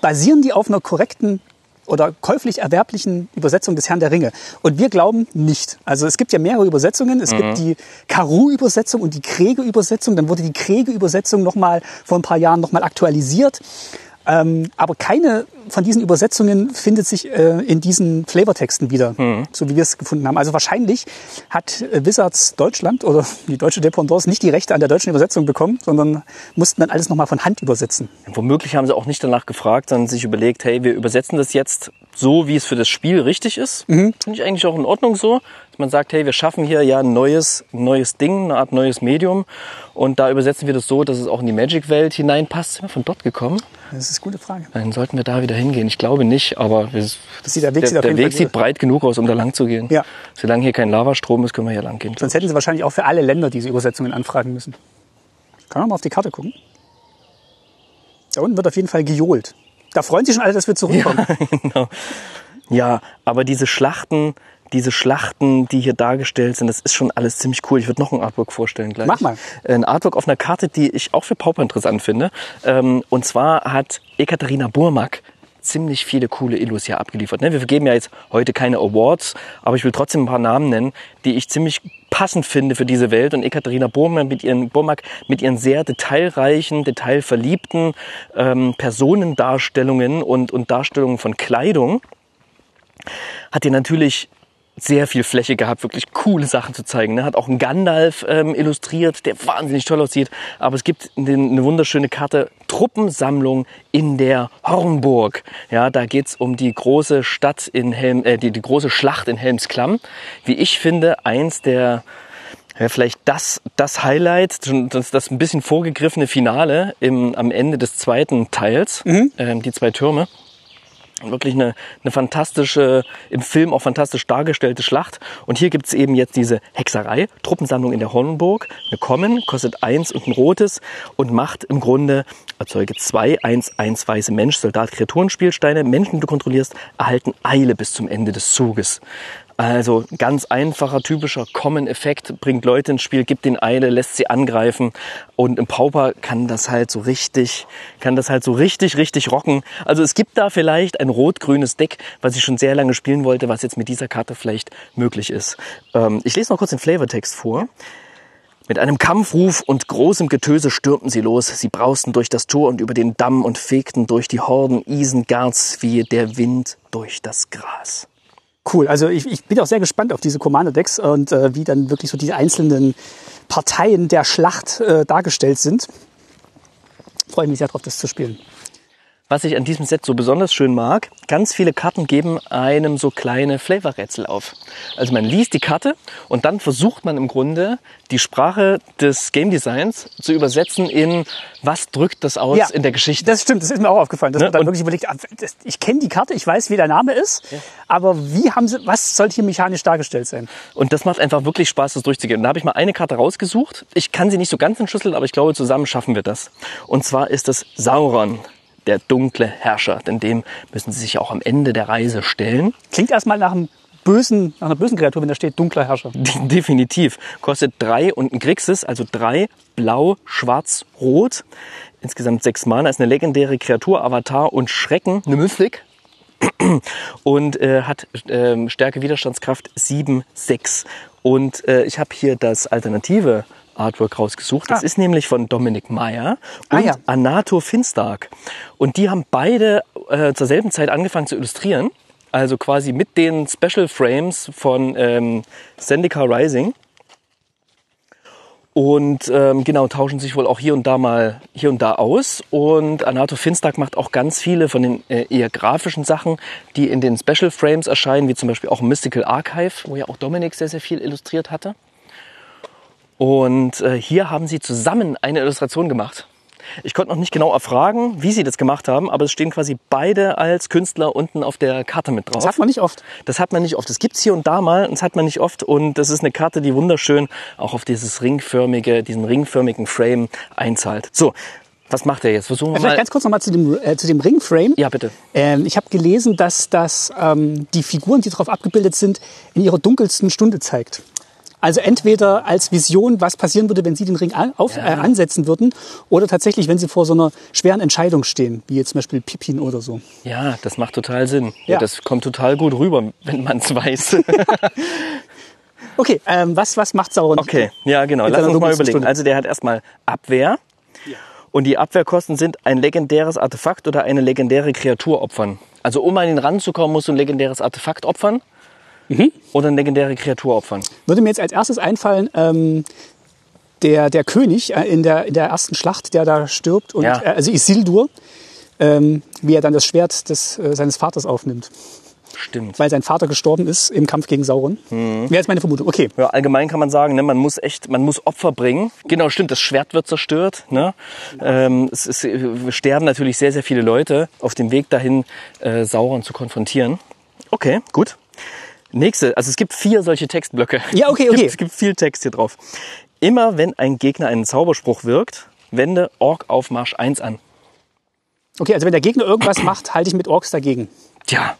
basieren die auf einer korrekten oder käuflich erwerblichen Übersetzung des Herrn der Ringe. Und wir glauben nicht. Also es gibt ja mehrere Übersetzungen. Es gibt die Karu-Übersetzung und die Kriege-Übersetzung. Dann wurde die Kriege-Übersetzung nochmal vor ein paar Jahren nochmal aktualisiert. Ähm, aber keine von diesen Übersetzungen findet sich äh, in diesen Flavortexten wieder, so wie wir es gefunden haben. Also wahrscheinlich hat äh, Wizards Deutschland oder die deutsche Dependance nicht die Rechte an der deutschen Übersetzung bekommen, sondern mussten dann alles nochmal von Hand übersetzen. Womöglich haben sie auch nicht danach gefragt, sondern sich überlegt, hey, wir übersetzen das jetzt so, wie es für das Spiel richtig ist. Finde ich eigentlich auch in Ordnung so. Dass man sagt, hey, wir schaffen hier ja ein neues, neues Ding, eine Art neues Medium. Und da übersetzen wir das so, dass es auch in die Magic-Welt hineinpasst. Sind wir von dort gekommen? Das ist eine gute Frage. Dann sollten wir da wieder hingehen. Ich glaube nicht, aber wir, sieht- der Weg der, sieht der Weg sieht breit genug aus, um da lang zu gehen. Ja. Solange hier kein Lavastrom ist, können wir hier lang gehen. Sonst hätten sie wahrscheinlich auch für alle Länder diese Übersetzungen anfragen müssen. Kann man mal auf die Karte gucken? Da unten wird auf jeden Fall gejohlt. Da freuen sich schon alle, dass wir zurückkommen. genau. Ja, aber diese Schlachten, diese Schlachten, die hier dargestellt sind, das ist schon alles ziemlich cool. Ich würde noch ein Artwork vorstellen gleich. Mach mal. Ein Artwork auf einer Karte, die ich auch für Pauper interessant finde. Ähm, Und zwar hat Ekaterina Burmak ziemlich viele coole Illus hier abgeliefert. ne? Wir vergeben ja jetzt heute keine Awards, aber ich will trotzdem ein paar Namen nennen, die ich ziemlich passend finde für diese Welt. Und Ekaterina Burmak mit ihren, Burmak mit ihren sehr detailreichen, detailverliebten ähm, Personendarstellungen und, und Darstellungen von Kleidung hat ihr natürlich sehr viel Fläche gehabt, wirklich coole Sachen zu zeigen. Ne? Hat auch einen Gandalf ähm, illustriert, der wahnsinnig toll aussieht. Aber es gibt eine wunderschöne Karte Truppensammlung in der Hornburg. Ja, da geht's um die große Stadt in Helm, äh, die, die große Schlacht in Helmsklamm. Wie ich finde, eins der ja, vielleicht das, das Highlight, das, das ein bisschen vorgegriffene Finale im, am Ende des zweiten Teils, ähm, die zwei Türme. Wirklich eine, eine fantastische, im Film auch fantastisch dargestellte Schlacht. Und hier gibt's eben jetzt diese Hexerei, Truppensammlung in der Hornburg. Eine Kommen, kostet eins und ein rotes und macht im Grunde, erzeuge zwei, eins, eins weiße Mensch, Soldat, Kreaturen, Spielsteine. Menschen, die du kontrollierst, erhalten Eile bis zum Ende des Zuges. Also ganz einfacher, typischer Common-Effekt, bringt Leute ins Spiel, gibt den Eile, lässt sie angreifen und im Pauper kann das halt so richtig, kann das halt so richtig, richtig rocken. Also es gibt da vielleicht ein rot-grünes Deck, was ich schon sehr lange spielen wollte, was jetzt mit dieser Karte vielleicht möglich ist. Ähm, ich lese noch kurz den Flavortext vor. Mit einem Kampfruf und großem Getöse stürmten sie los. Sie brausten durch das Tor und über den Damm und fegten durch die Horden Isengards wie der Wind durch das Gras. Cool. Also ich, ich bin auch sehr gespannt auf diese Commander-Decks und äh, wie dann wirklich so die einzelnen Parteien der Schlacht äh, dargestellt sind. Freue mich sehr drauf, das zu spielen. Was ich an diesem Set so besonders schön mag, ganz viele Karten geben einem so kleine Flavorrätsel auf. Also man liest die Karte und dann versucht man im Grunde die Sprache des Game Designs zu übersetzen in was drückt das aus in der Geschichte. Das stimmt, das ist mir auch aufgefallen. Dass Ne? man dann Und- wirklich überlegt, ah, das- ich kenne die Karte, ich weiß, wie der Name ist, aber wie haben sie, was soll hier mechanisch dargestellt sein? Und das macht einfach wirklich Spaß, das durchzugehen. Und da habe ich mal eine Karte rausgesucht. Ich kann sie nicht so ganz entschlüsseln, aber ich glaube, zusammen schaffen wir das. Und zwar ist es Sauron, der dunkle Herrscher. Denn dem müssen sie sich auch am Ende der Reise stellen. Klingt erstmal nach einem bösen, nach einer bösen Kreatur, wenn da steht dunkler Herrscher. De- Definitiv. Kostet drei und ein Grixis, also drei, blau, schwarz, rot. Insgesamt sechs Mana. Ist eine legendäre Kreatur, Avatar und Schrecken. Eine Mythic. Und äh, hat ähm, Stärke Widerstandskraft 7, 6. Und äh, ich habe hier das alternative Artwork rausgesucht. Das Ah. ist nämlich von Dominic Meyer und Ah, ja. Anato Finstark. Und die haben beide äh, zur selben Zeit angefangen zu illustrieren. Also quasi mit den Special Frames von ähm, Zendikar Rising. Und ähm, genau, tauschen sich wohl auch hier und da mal hier und da aus. Und Anato Finstark macht auch ganz viele von den äh, eher grafischen Sachen, die in den Special Frames erscheinen, wie zum Beispiel auch Mystical Archive, wo ja auch Dominik sehr, sehr viel illustriert hatte. Und äh, hier haben sie zusammen eine Illustration gemacht. Ich konnte noch nicht genau erfragen, wie sie das gemacht haben, aber es stehen quasi beide als Künstler unten auf der Karte mit drauf. Das hat man nicht oft. Das hat man nicht oft. Das gibt's hier und da mal, und das hat man nicht oft. Und das ist eine Karte, die wunderschön auch auf dieses ringförmige, diesen ringförmigen Frame einzahlt. So, was macht er jetzt? Versuchen wir Vielleicht mal. ganz kurz nochmal zu dem, äh, zu dem Ringframe. Ja, bitte. Ähm, ich habe gelesen, dass das ähm, die Figuren, die darauf abgebildet sind, in ihrer dunkelsten Stunde zeigt. Also entweder als Vision, was passieren würde, wenn sie den Ring auf, Ja. äh, ansetzen würden, oder tatsächlich, wenn sie vor so einer schweren Entscheidung stehen, wie jetzt zum Beispiel Pippin oder so. Ja, das macht total Sinn. Ja. Ja. das kommt total gut rüber, wenn man es weiß. Okay, ähm, was, was macht Sauron? Okay, ja genau. Lass uns mal überlegen. Also der hat erstmal Abwehr. Und die Abwehrkosten sind ein legendäres Artefakt oder eine legendäre Kreatur opfern. Also um an ihn ranzukommen, musst du ein legendäres Artefakt opfern. Mhm. Oder eine legendäre Kreatur opfern. Würde mir jetzt als erstes einfallen, ähm, der, der König äh, in, der, in der ersten Schlacht, der da stirbt, und, Ja. äh, also Isildur, ähm, wie er dann das Schwert des, äh, seines Vaters aufnimmt. Stimmt. weil sein Vater gestorben ist im Kampf gegen Sauron. Mhm. Wäre jetzt meine Vermutung. Okay. Ja, allgemein kann man sagen, ne, man muss echt, man muss Opfer bringen. Genau, stimmt, das Schwert wird zerstört. Ne? Ähm, es, es äh, sterben natürlich sehr, sehr viele Leute auf dem Weg dahin, äh, Sauron zu konfrontieren. Okay, gut. Nächste, also es gibt vier solche Textblöcke. Ja, okay, Es okay. gibt, es gibt viel Text hier drauf. Immer wenn ein Gegner einen Zauberspruch wirkt, wende Ork auf Marsch 1 an. Okay, also wenn der Gegner irgendwas macht, halte ich mit Orks dagegen. Tja,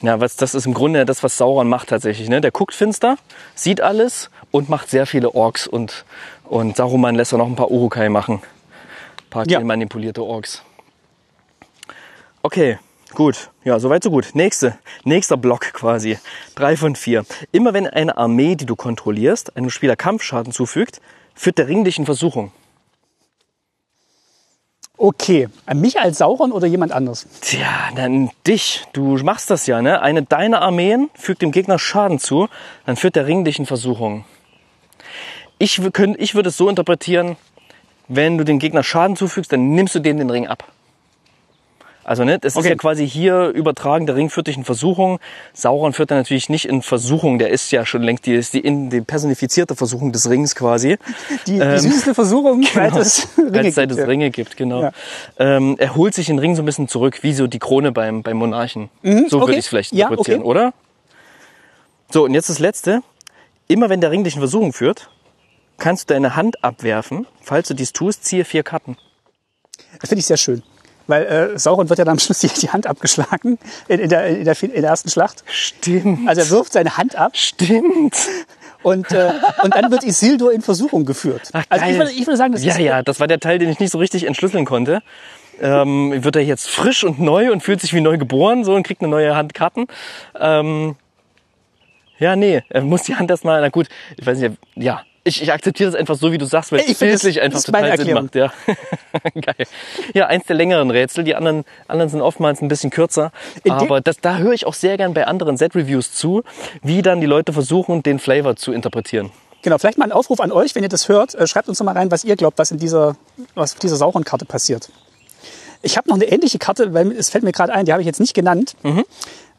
na, was, das ist im Grunde das, was Sauron macht tatsächlich. Ne? Der guckt finster, sieht alles und macht sehr viele Orks. Und, und Saruman lässt auch noch ein paar Urukai machen. Ein paar Ja. manipulierte Orks. Okay, gut. Ja, soweit so gut. Nächste, nächster Block quasi. Drei von vier. Immer wenn eine Armee, die du kontrollierst, einem Spieler Kampfschaden zufügt, führt der Ring dich in Versuchung. Okay, an mich als Sauron oder jemand anders? Tja, dann dich. Du machst das ja, ne? Eine deiner Armeen fügt dem Gegner Schaden zu, dann führt der Ring dich in Versuchung. Ich, könnt- ich würde es so interpretieren, wenn du dem Gegner Schaden zufügst, dann nimmst du dem den Ring ab. Also ne, das ist Okay. ja quasi hier übertragen, der Ring führt dich in Versuchung. Sauron führt er natürlich nicht in Versuchung, der ist ja schon längst die, ist die, in, die personifizierte Versuchung des Rings quasi. Die, die süßeste Versuchung, seit es Ringe Als seit gibt, es ja. Ringe gibt, genau. Ja. Ähm, er holt sich den Ring so ein bisschen zurück, wie so die Krone beim, beim Monarchen. so Mhm, okay. würde ich es vielleicht Ja, interpretieren, okay. oder? So, und jetzt das Letzte. Immer wenn der Ring dich in Versuchung führt, kannst du deine Hand abwerfen. Falls du dies tust, ziehe vier Karten. Das finde ich sehr schön. Weil äh, Sauron wird ja dann am Schluss die, die Hand abgeschlagen in, in, der, in, der, in der ersten Schlacht. Stimmt. Also er wirft seine Hand ab Stimmt. und, äh, und dann wird Isildur in Versuchung geführt. Ach, also ich würde, ich würde sagen, das ja, ist ja, das war der Teil, den ich nicht so richtig entschlüsseln konnte. Ähm, wird er jetzt frisch und neu und fühlt sich wie neu geboren so und kriegt eine neue Hand Karten. Ähm, ja, nee, er muss die Hand erstmal, na gut, ich weiß nicht, ja, ich, ich akzeptiere das einfach so, wie du sagst, weil Ich es bildlich einfach total Sinn macht. Ja. Geil. Ja, eins der längeren Rätsel, die anderen, anderen sind oftmals ein bisschen kürzer. In aber das, da höre ich auch sehr gern bei anderen Set-Reviews zu, wie dann die Leute versuchen, den Flavor zu interpretieren. Genau, vielleicht mal ein Aufruf an euch, wenn ihr das hört. Äh, schreibt uns doch mal rein, was ihr glaubt, was in dieser, was auf dieser Sauron-Karte passiert. Ich habe noch eine ähnliche Karte, weil es fällt mir gerade ein, die habe ich jetzt nicht genannt.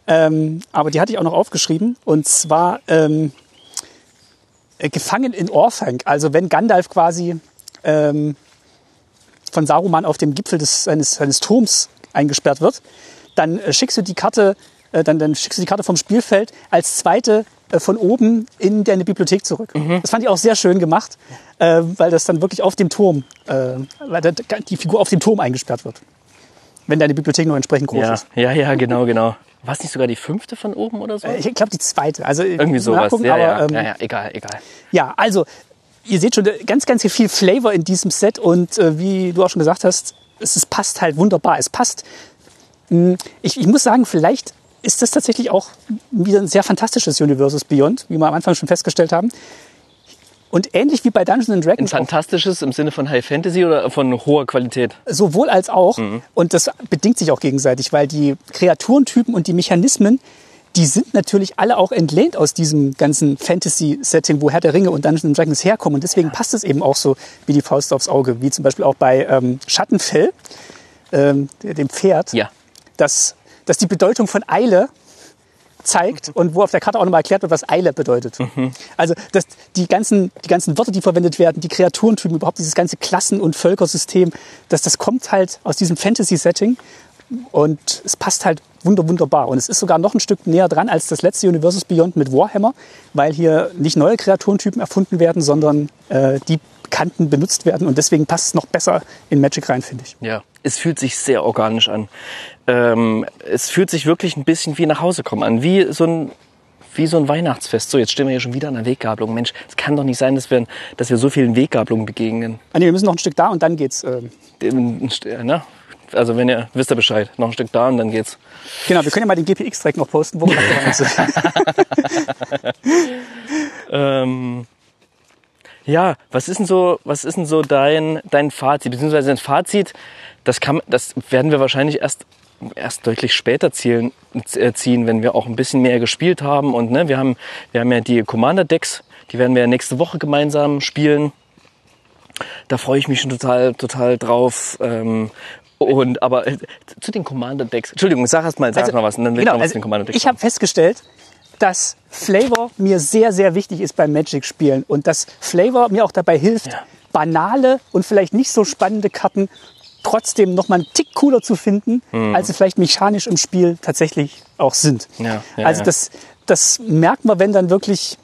Ähm, aber die hatte ich auch noch aufgeschrieben. Und zwar ähm, äh, gefangen in Orthanc. Also wenn Gandalf quasi ähm, von Saruman auf dem Gipfel des, seines, seines Turms eingesperrt wird, dann äh, schickst du die Karte, äh, dann, dann schickst du die Karte vom Spielfeld als zweite äh, von oben in deine Bibliothek zurück. Das fand ich auch sehr schön gemacht, äh, weil das dann wirklich auf dem Turm, weil die Figur auf dem Turm eingesperrt wird. Wenn deine Bibliothek noch entsprechend groß Ja, ist. ja, ja, genau, genau. War es nicht sogar die fünfte von oben oder so? Äh, Ich glaube die zweite. Also Irgendwie sowas. Ja, aber, ja, ähm, ja, ja, egal, egal. Ja, also ihr seht schon äh, ganz, ganz viel Flavor in diesem Set und äh, wie du auch schon gesagt hast, es, es passt halt wunderbar. Es passt. mh, Ich, ich muss sagen, vielleicht ist das tatsächlich auch wieder ein sehr fantastisches Universes Beyond, wie wir am Anfang schon festgestellt haben. Und ähnlich wie bei Dungeons and Ein Dragons auch fantastisches im Sinne von High Fantasy oder von hoher Qualität? sowohl als auch. Mhm. Und das bedingt sich auch gegenseitig, weil die Kreaturentypen und die Mechanismen, die sind natürlich alle auch entlehnt aus diesem ganzen Fantasy-Setting, wo Herr der Ringe und Dungeons and Dragons herkommen. Und deswegen passt es eben auch so wie die Faust aufs Auge, wie zum Beispiel auch bei ähm, Schattenfell, ähm, dem Pferd, Ja. dass, dass die Bedeutung von Eile zeigt und wo auf der Karte auch nochmal erklärt wird, was Eile bedeutet. Also dass die, ganzen, die ganzen Wörter, die verwendet werden, die Kreaturentypen, überhaupt dieses ganze Klassen- und Völkersystem, dass das kommt halt aus diesem Fantasy-Setting und es passt halt wunder, wunderbar. Und es ist sogar noch ein Stück näher dran als das letzte Universes Beyond mit Warhammer, weil hier nicht neue Kreaturentypen erfunden werden, sondern äh, die bekannten benutzt werden und deswegen passt es noch besser in Magic rein, finde ich. Ja, es fühlt sich sehr organisch an. Ähm, es fühlt sich wirklich ein bisschen wie nach Hause kommen an, wie so ein wie so ein Weihnachtsfest. So, jetzt stehen wir hier schon wieder an der Weggabelung. Mensch, es kann doch nicht sein, dass wir, dass wir so vielen Weggabelungen begegnen. Ah, nee, wir müssen noch ein Stück da und dann geht's. Äh, Dem- Ne? Also wenn ihr, wisst ihr Bescheid, noch ein Stück da und dann geht's. genau, wir können ja mal den GPX-Track noch posten, wo wir noch dabei sind. Ähm, ja, was ist denn so, was ist denn so dein, dein Fazit? Beziehungsweise dein Fazit, das kann, das werden wir wahrscheinlich erst, erst deutlich später zielen, äh, ziehen, wenn wir auch ein bisschen mehr gespielt haben. Und ne, wir haben, wir haben ja die Commander Decks, die werden wir nächste Woche gemeinsam spielen. Da freue ich mich schon total, total drauf. Ähm, Und aber äh, zu den Commander Decks. Entschuldigung, sag erst mal, sag erst mal was und dann will genau, ich noch was also zu den Commander Decks. ich habe festgestellt, dass Flavor mir sehr, sehr wichtig ist beim Magic-Spielen und dass Flavor mir auch dabei hilft, Ja. banale und vielleicht nicht so spannende Karten trotzdem noch mal einen Tick cooler zu finden, als sie vielleicht mechanisch im Spiel tatsächlich auch sind. Mhm. Ja, ja, also das, das merkt man, wenn dann wirklich,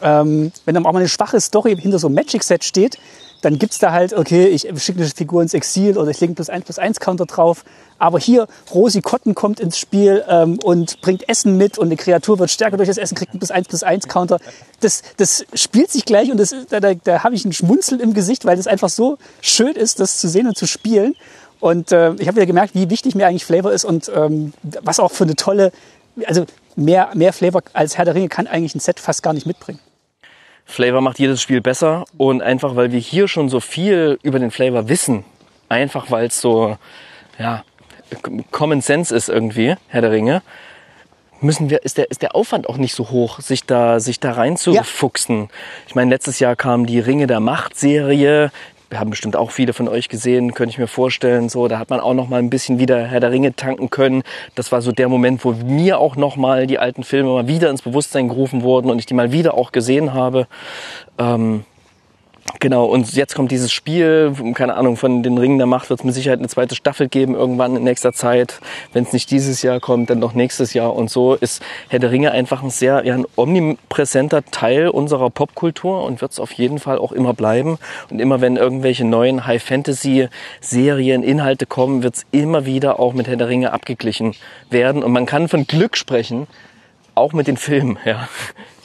ähm, wenn dann auch mal eine schwache Story hinter so einem Magic-Set steht, dann gibt's da halt, okay, ich schicke eine Figur ins Exil oder ich lege plus 1 plus 1 Counter drauf. Aber hier, Rosi Cotton kommt ins Spiel ähm, und bringt Essen mit und eine Kreatur wird stärker durch das Essen, kriegt einen plus 1 plus 1 Counter. Das, das spielt sich gleich und das, da, da, da habe ich ein Schmunzeln im Gesicht, weil das einfach so schön ist, das zu sehen und zu spielen. Und äh, ich habe wieder gemerkt, wie wichtig mir eigentlich Flavor ist und ähm, was auch für eine tolle, also mehr, mehr Flavor als Herr der Ringe kann eigentlich ein Set fast gar nicht mitbringen. Flavor macht jedes Spiel besser und einfach, weil wir hier schon so viel über den Flavor wissen, einfach weil es so, ja, Common Sense ist irgendwie, Herr der Ringe, müssen wir, ist der, ist der Aufwand auch nicht so hoch, sich da, sich da reinzufuchsen. Ich meine, letztes Jahr kam die Ringe der Macht Serie. Wir haben bestimmt auch viele von euch gesehen, könnte ich mir vorstellen. So, da hat man auch noch mal ein bisschen wieder Herr der Ringe tanken können. Das war so der Moment, wo mir auch noch mal die alten Filme mal wieder ins Bewusstsein gerufen wurden und ich die mal wieder auch gesehen habe. Ähm, Genau, und jetzt kommt dieses Spiel, keine Ahnung, von den Ringen der Macht wird es mit Sicherheit eine zweite Staffel geben, irgendwann in nächster Zeit. Wenn es nicht dieses Jahr kommt, dann noch nächstes Jahr. Und so ist Herr der Ringe einfach ein sehr, ja, ein omnipräsenter Teil unserer Popkultur und wird es auf jeden Fall auch immer bleiben. Und immer wenn irgendwelche neuen High-Fantasy-Serien, Inhalte kommen, wird es immer wieder auch mit Herr der Ringe abgeglichen werden. Und man kann von Glück sprechen, auch mit den Filmen, ja.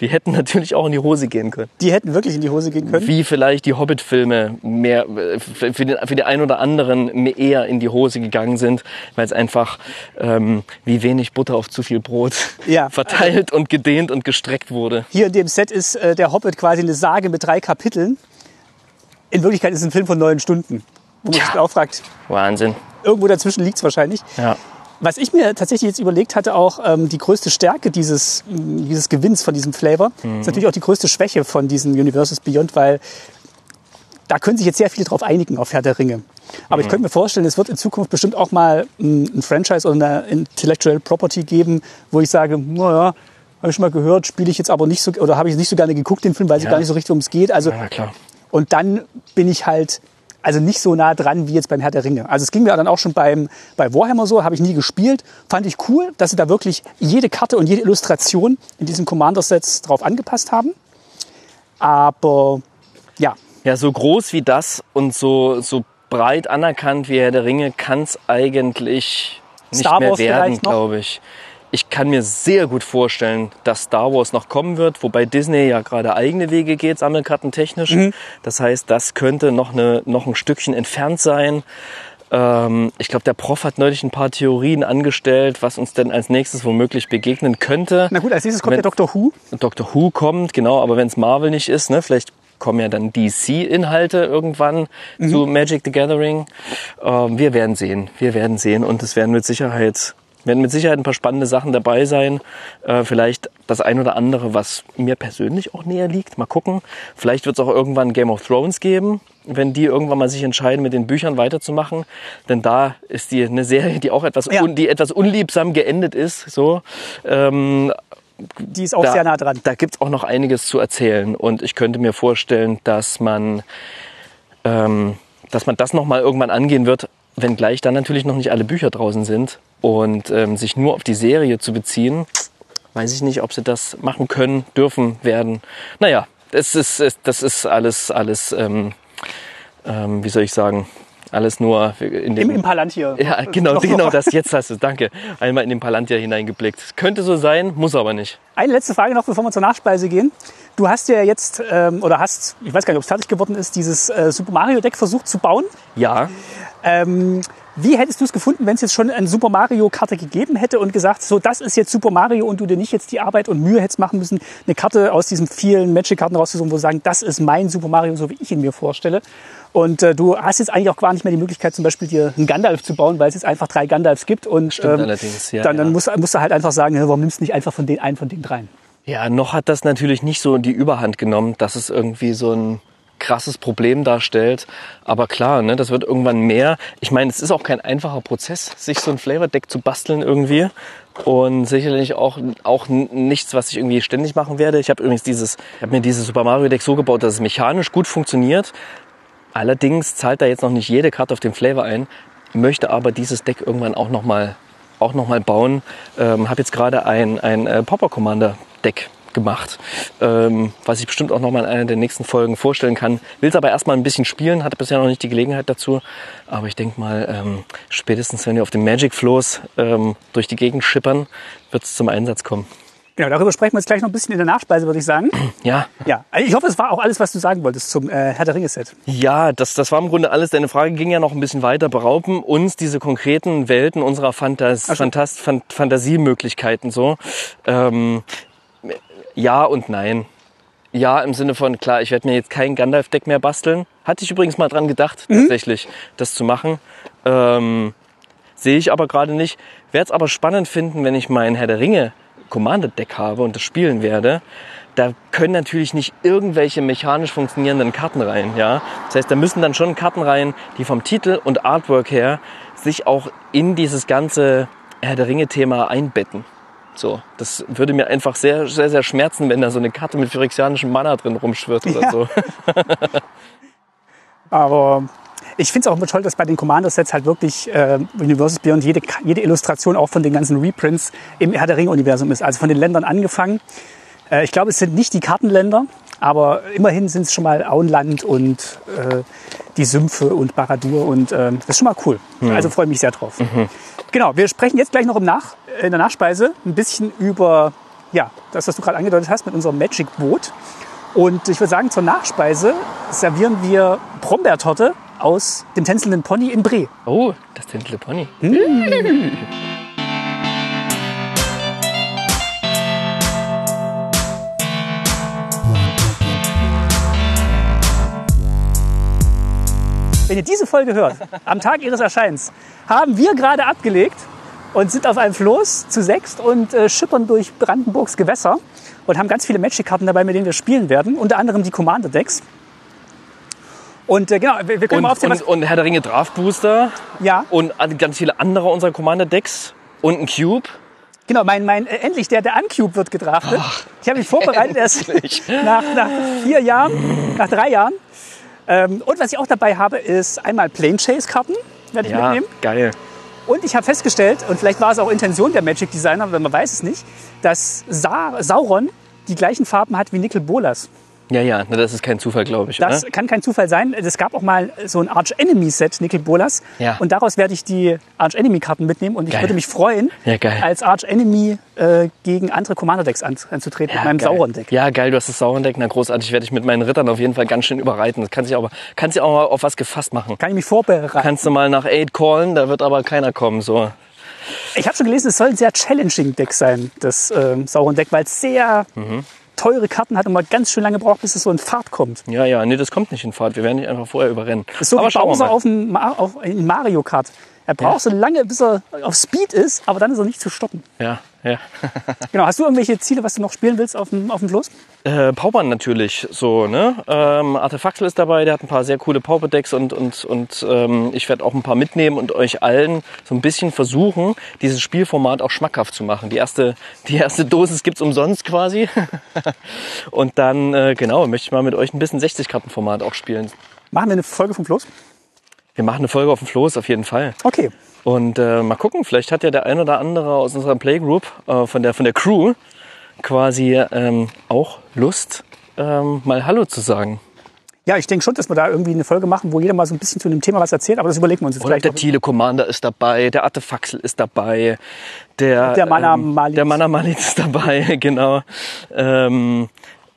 Die hätten natürlich auch in die Hose gehen können Die hätten wirklich in die Hose gehen können. wie vielleicht die Hobbit-Filme mehr äh, für den, für den einen oder anderen eher in die Hose gegangen sind, weil es einfach ähm, wie wenig Butter auf zu viel Brot Ja. verteilt und gedehnt und gestreckt wurde. Hier in dem Set ist äh, der Hobbit quasi eine Sage mit drei Kapiteln. In Wirklichkeit ist es ein Film von neun Stunden. Wo man sich auch fragt, Wahnsinn. irgendwo dazwischen liegt es wahrscheinlich. Ja. Was ich mir tatsächlich jetzt überlegt hatte, auch ähm, die größte Stärke dieses, mh, dieses Gewinns von diesem Flavor, ist natürlich auch die größte Schwäche von diesen Universes Beyond, weil da können sich jetzt sehr viele drauf einigen auf Herr der Ringe. Aber ich könnte mir vorstellen, es wird in Zukunft bestimmt auch mal mh, ein Franchise oder eine Intellectual Property geben, wo ich sage, naja, habe ich schon mal gehört, spiele ich jetzt aber nicht so, oder habe ich nicht so gerne geguckt, den Film, weil es Ja. gar nicht so richtig ums geht. Also Ja, klar. und dann bin ich halt also nicht so nah dran wie jetzt beim Herr der Ringe. Also es ging mir dann auch schon beim, bei Warhammer so, habe ich nie gespielt. Fand ich cool, dass sie da wirklich jede Karte und jede Illustration in diesen Commander-Sets drauf angepasst haben. Aber ja, Ja, so groß wie das und so, so breit anerkannt wie Herr der Ringe kann es eigentlich nicht Star mehr Wars werden, noch? glaube ich. Ich kann mir sehr gut vorstellen, dass Star Wars noch kommen wird, wobei Disney ja gerade eigene Wege geht, sammelkartentechnisch. Mhm. Das heißt, das könnte noch, eine, noch ein Stückchen entfernt sein. Ähm, ich glaube, der Prof hat neulich ein paar Theorien angestellt, was uns denn als nächstes womöglich begegnen könnte. na gut, als nächstes kommt Wenn- der Doctor Who. Doctor Who kommt, genau, aber wenn es Marvel nicht ist, ne, vielleicht kommen ja dann DC-Inhalte irgendwann zu Magic the Gathering. Ähm, wir werden sehen, wir werden sehen und es werden mit Sicherheit werden mit Sicherheit ein paar spannende Sachen dabei sein. Äh, vielleicht das ein oder andere, was mir persönlich auch näher liegt. Mal gucken. Vielleicht wird es auch irgendwann Game of Thrones geben, wenn die irgendwann mal sich entscheiden, mit den Büchern weiterzumachen. Denn da ist die eine Serie, die auch etwas, Ja. un, die etwas unliebsam geendet ist. So. Ähm, Die ist auch sehr nah dran. da gibt's auch noch einiges zu erzählen. Und ich könnte mir vorstellen, dass man, ähm, dass man das nochmal irgendwann angehen wird, wenngleich dann natürlich noch nicht alle Bücher draußen sind. Und ähm, sich nur auf die Serie zu beziehen, weiß ich nicht, ob sie das machen können, dürfen, werden. Naja, das ist, es- das ist alles, alles, ähm, ähm, wie soll ich sagen, alles nur in dem... Im, im Palantir. ja, genau, genau das. Jetzt hast du, danke. Einmal in den Palantir hineingeblickt. Könnte so sein, muss aber nicht. Eine letzte Frage noch, bevor wir zur Nachspeise gehen. Du hast ja jetzt, ähm, oder hast, ich weiß gar nicht, ob es fertig geworden ist, dieses äh, Super Mario Deck versucht zu bauen. Ja, Ähm, wie hättest du es gefunden, wenn es jetzt schon eine Super Mario Karte gegeben hätte und gesagt, so das ist jetzt Super Mario und du dir nicht jetzt die Arbeit und Mühe hättest machen müssen, eine Karte aus diesen vielen Magic Karten rauszusuchen, wo du sagen, das ist mein Super Mario, so wie ich ihn mir vorstelle. Und äh, du hast jetzt eigentlich auch gar nicht mehr die Möglichkeit, zum Beispiel dir einen Gandalf zu bauen, weil es jetzt einfach drei Gandalfs gibt und ähm, Stimmt allerdings, ja, dann, dann ja. musst, musst du halt einfach sagen, warum nimmst du nicht einfach von den einen von den dreien? Ja, noch hat das natürlich nicht so die Überhand genommen, dass es irgendwie so ein krasses Problem darstellt. Aber klar, ne, das wird irgendwann mehr. Ich meine, es ist auch kein einfacher Prozess, sich so ein Flavor Deck zu basteln irgendwie. Und sicherlich auch, auch nichts, was ich irgendwie ständig machen werde. Ich habe übrigens dieses, ich habe mir dieses Super Mario Deck so gebaut, dass es mechanisch gut funktioniert. Allerdings zahlt da jetzt noch nicht jede Karte auf den Flavor ein, möchte aber dieses Deck irgendwann auch nochmal auch noch mal bauen. Ähm, habe jetzt gerade ein, ein äh, Popper Commander Deck gemacht, ähm, was ich bestimmt auch noch mal in einer der nächsten Folgen vorstellen kann. Will es aber erstmal ein bisschen spielen, hatte bisher noch nicht die Gelegenheit dazu. Aber ich denke mal, ähm, spätestens wenn wir auf dem Magic Flows ähm, durch die Gegend schippern, wird es zum Einsatz kommen. Genau, darüber sprechen wir jetzt gleich noch ein bisschen in der Nachspeise, würde ich sagen. Ja, Ja, also ich hoffe, es war auch alles, was du sagen wolltest zum äh, Herr der Ringe-Set. Ja, das, das war im Grunde alles. Deine Frage ging ja noch ein bisschen weiter. Berauben uns diese konkreten Welten unserer Fantas Ach so. Fantast Fan Fantasiemöglichkeiten so? Ähm, ja und nein. Ja, im Sinne von, klar, ich werde mir jetzt kein Gandalf-Deck mehr basteln. Hatte ich übrigens mal dran gedacht, tatsächlich, das zu machen. Ähm, Sehe ich aber gerade nicht. Werde es aber spannend finden, wenn ich mein Herr der Ringe Commander-Deck habe und das spielen werde. Da können natürlich nicht irgendwelche mechanisch funktionierenden Karten rein. Ja? Das heißt, da müssen dann schon Karten rein, die vom Titel und Artwork her sich auch in dieses ganze Herr der Ringe-Thema einbetten. So, das würde mir einfach sehr, sehr, sehr schmerzen, wenn da so eine Karte mit phyrexianischem Mana drin rumschwirrt oder Ja. so. Aber ich finde es auch immer toll, dass bei den Commander-Sets halt wirklich äh, Universes Beyond jede, jede Illustration auch von den ganzen Reprints im Herr der Ringe-Universum ist. Also von den Ländern angefangen. Äh, ich glaube, es sind nicht die Kartenländer, aber immerhin sind es schon mal Auenland und äh, die Sümpfe und Baradur und äh, das ist schon mal cool. Also freue mich sehr drauf. Genau, wir sprechen jetzt gleich noch im Nach, in der Nachspeise ein bisschen über ja, das, was du gerade angedeutet hast mit unserem Magic-Boot. Und ich würde sagen, zur Nachspeise servieren wir Brombeertorte aus dem tänzelnden Pony in Bre. Oh, das Tintle Pony. Wenn ihr diese Folge hört, am Tag ihres Erscheinens, haben wir gerade abgelegt und sind auf einem Floß zu sechst und äh, schippern durch Brandenburgs Gewässer und haben ganz viele Magic-Karten dabei, mit denen wir spielen werden. Unter anderem die Commander-Decks. Und äh, genau, wir, wir können Und, mal aufzählen, und, was... und Herr der Ringe Draft Booster Ja, und ganz viele andere unserer Commander-Decks und ein Cube. genau, mein, mein, äh, endlich, der, der Uncube wird gedraftet. ich habe mich vorbereitet erst nach, nach vier Jahren, nach drei Jahren. Ähm, und was ich auch dabei habe, ist einmal Plane Chase-Karten, werde ich Ja, mitnehmen. geil. Und ich habe festgestellt, und vielleicht war es auch Intention der Magic Designer, aber man weiß es nicht, dass Sa Sauron die gleichen Farben hat wie Nicol Bolas. Ja, ja, das ist kein Zufall, glaube ich. Das oder? kann kein Zufall sein. Es gab auch mal so ein Arch Enemy Set Nicol Bolas. Ja. Und daraus werde ich die Arch Enemy Karten mitnehmen. Und ich Geil. würde mich freuen, Ja, als Arch Enemy äh, gegen andere Commander Decks an, anzutreten mit meinem geil. Sauron Deck. Ja, geil, du hast das Sauron-Deck. Na, großartig werde ich mit meinen Rittern auf jeden Fall ganz schön überreiten. Das kann sich aber, kann sich auch mal auf was gefasst machen. Kann ich mich vorbereiten? Kannst du mal nach Aid callen, da wird aber keiner kommen, so. Ich habe schon gelesen, es soll ein sehr challenging Deck sein, das ähm, Sauron Deck, weil es sehr Mhm. Teure Karten hat und man ganz schön lange braucht, bis es so in Fahrt kommt. Ja, ja, nee, das kommt nicht in Fahrt. Wir werden dich einfach vorher überrennen. Das ist so aber wie Bowser mal. auf, dem auf Mario Kart. Er braucht so lange, bis er auf Speed ist, aber dann ist er nicht zu stoppen. Ja, ja. Genau. Hast du irgendwelche Ziele, was du noch spielen willst auf dem, auf dem Floß? Äh, Paupern natürlich so, ne? Ähm, Artefaxel ist dabei, der hat ein paar sehr coole Pauper-Decks und, und, und ähm, ich werde auch ein paar mitnehmen und euch allen so ein bisschen versuchen, dieses Spielformat auch schmackhaft zu machen. Die erste, die erste Dosis gibt's umsonst quasi. und dann, äh, genau, möchte ich mal mit euch ein bisschen 60-Karten-Format auch spielen. Machen wir eine Folge vom Floß? Wir machen eine Folge auf dem Floß auf jeden Fall. Okay. Und äh, mal gucken, vielleicht hat ja der ein oder andere aus unserer Playgroup, äh, von, der, von der Crew, quasi ähm, auch Lust, ähm, mal Hallo zu sagen. Ja, ich denke schon, dass wir da irgendwie eine Folge machen, wo jeder mal so ein bisschen zu einem Thema was erzählt, aber das überlegen wir uns jetzt Und gleich. der Commander ist dabei, der Artefaxel ist dabei, der, Der Mana ähm, Malit. der Mana Malit ist dabei, genau. Ähm,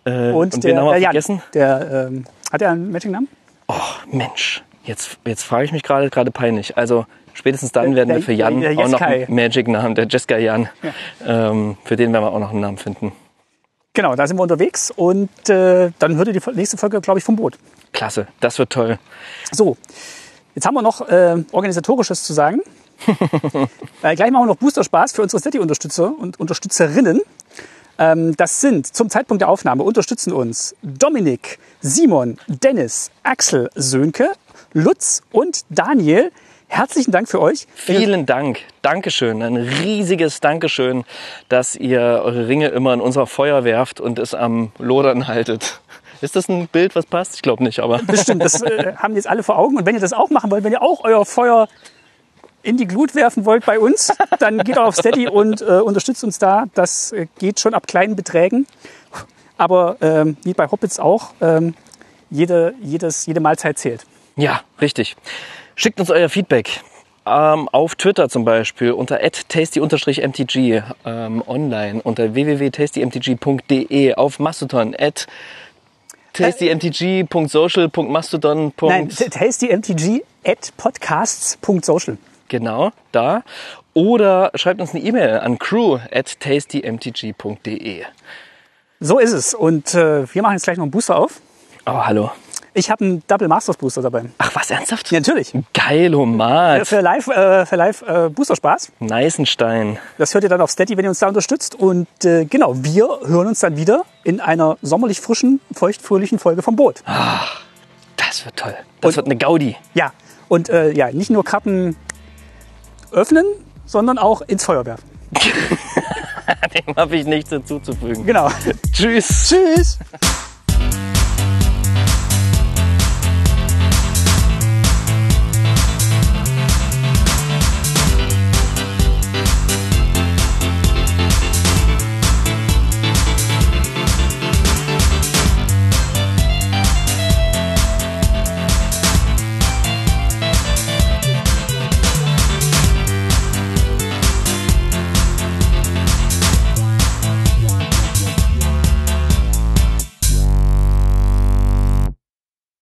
äh, Und, wen der, haben wir der Jan, vergessen? der, ähm, hat er einen Matching-Namen? Oh, Mensch, jetzt, jetzt frage ich mich gerade gerade peinlich. Also spätestens dann Der- werden der- wir für Jan der auch noch einen Magic-Namen, der Jessica Jan. Ähm, für den werden wir auch noch einen Namen finden. Genau, da sind wir unterwegs und äh, dann würde die nächste Folge, glaube ich, vom Boot. Klasse, das wird toll. So, jetzt haben wir noch äh, organisatorisches zu sagen. äh, gleich machen wir noch Booster-Spaß für unsere Steady-Unterstützer und Unterstützerinnen. Ähm, das sind zum Zeitpunkt der Aufnahme unterstützen uns Dominik, Simon, Dennis, Axel, Sönke, Lutz und Daniel. Herzlichen Dank für euch. Vielen Dank. Dankeschön. Ein riesiges Dankeschön, dass ihr eure Ringe immer in unser Feuer werft und es am Lodern haltet. Ist das ein Bild, was passt? Ich glaube nicht, aber. Bestimmt, das äh, haben jetzt alle vor Augen. Und wenn ihr das auch machen wollt, wenn ihr auch euer Feuer in die Glut werfen wollt bei uns, dann geht auch auf Steady und äh, unterstützt uns da. Das äh, geht schon ab kleinen Beträgen. Aber ähm, wie bei Hobbits auch, ähm, jede, jedes, jede Mahlzeit zählt. Ja, richtig. Schickt uns euer Feedback. Ähm, auf Twitter zum Beispiel unter tasty-mtg, ähm, online unter www.tastymtg.de, auf Mastodon at tastymtg.social.mastodon. Nein, tastymtg at podcasts.social. Genau, da. Oder schreibt uns eine E-Mail an crew at tastymtg.de. So ist es. Und äh, wir machen jetzt gleich noch einen Booster auf. Oh, hallo. Ich habe einen Double Masters Booster dabei. Ach, was, ernsthaft? Ja, natürlich. Geilomat. Für Live, äh, für Live äh, Booster Spaß. Neisenstein. Das hört ihr dann auf Steady, wenn ihr uns da unterstützt. Und äh, genau, wir hören uns dann wieder in einer sommerlich frischen, feuchtfröhlichen Folge vom Boot. Das wird toll. Das Und- wird eine Gaudi. Ja, und äh, ja, nicht nur Karten öffnen, sondern auch ins Feuer werfen. Dem habe ich nichts hinzuzufügen. Genau. Tschüss. Tschüss.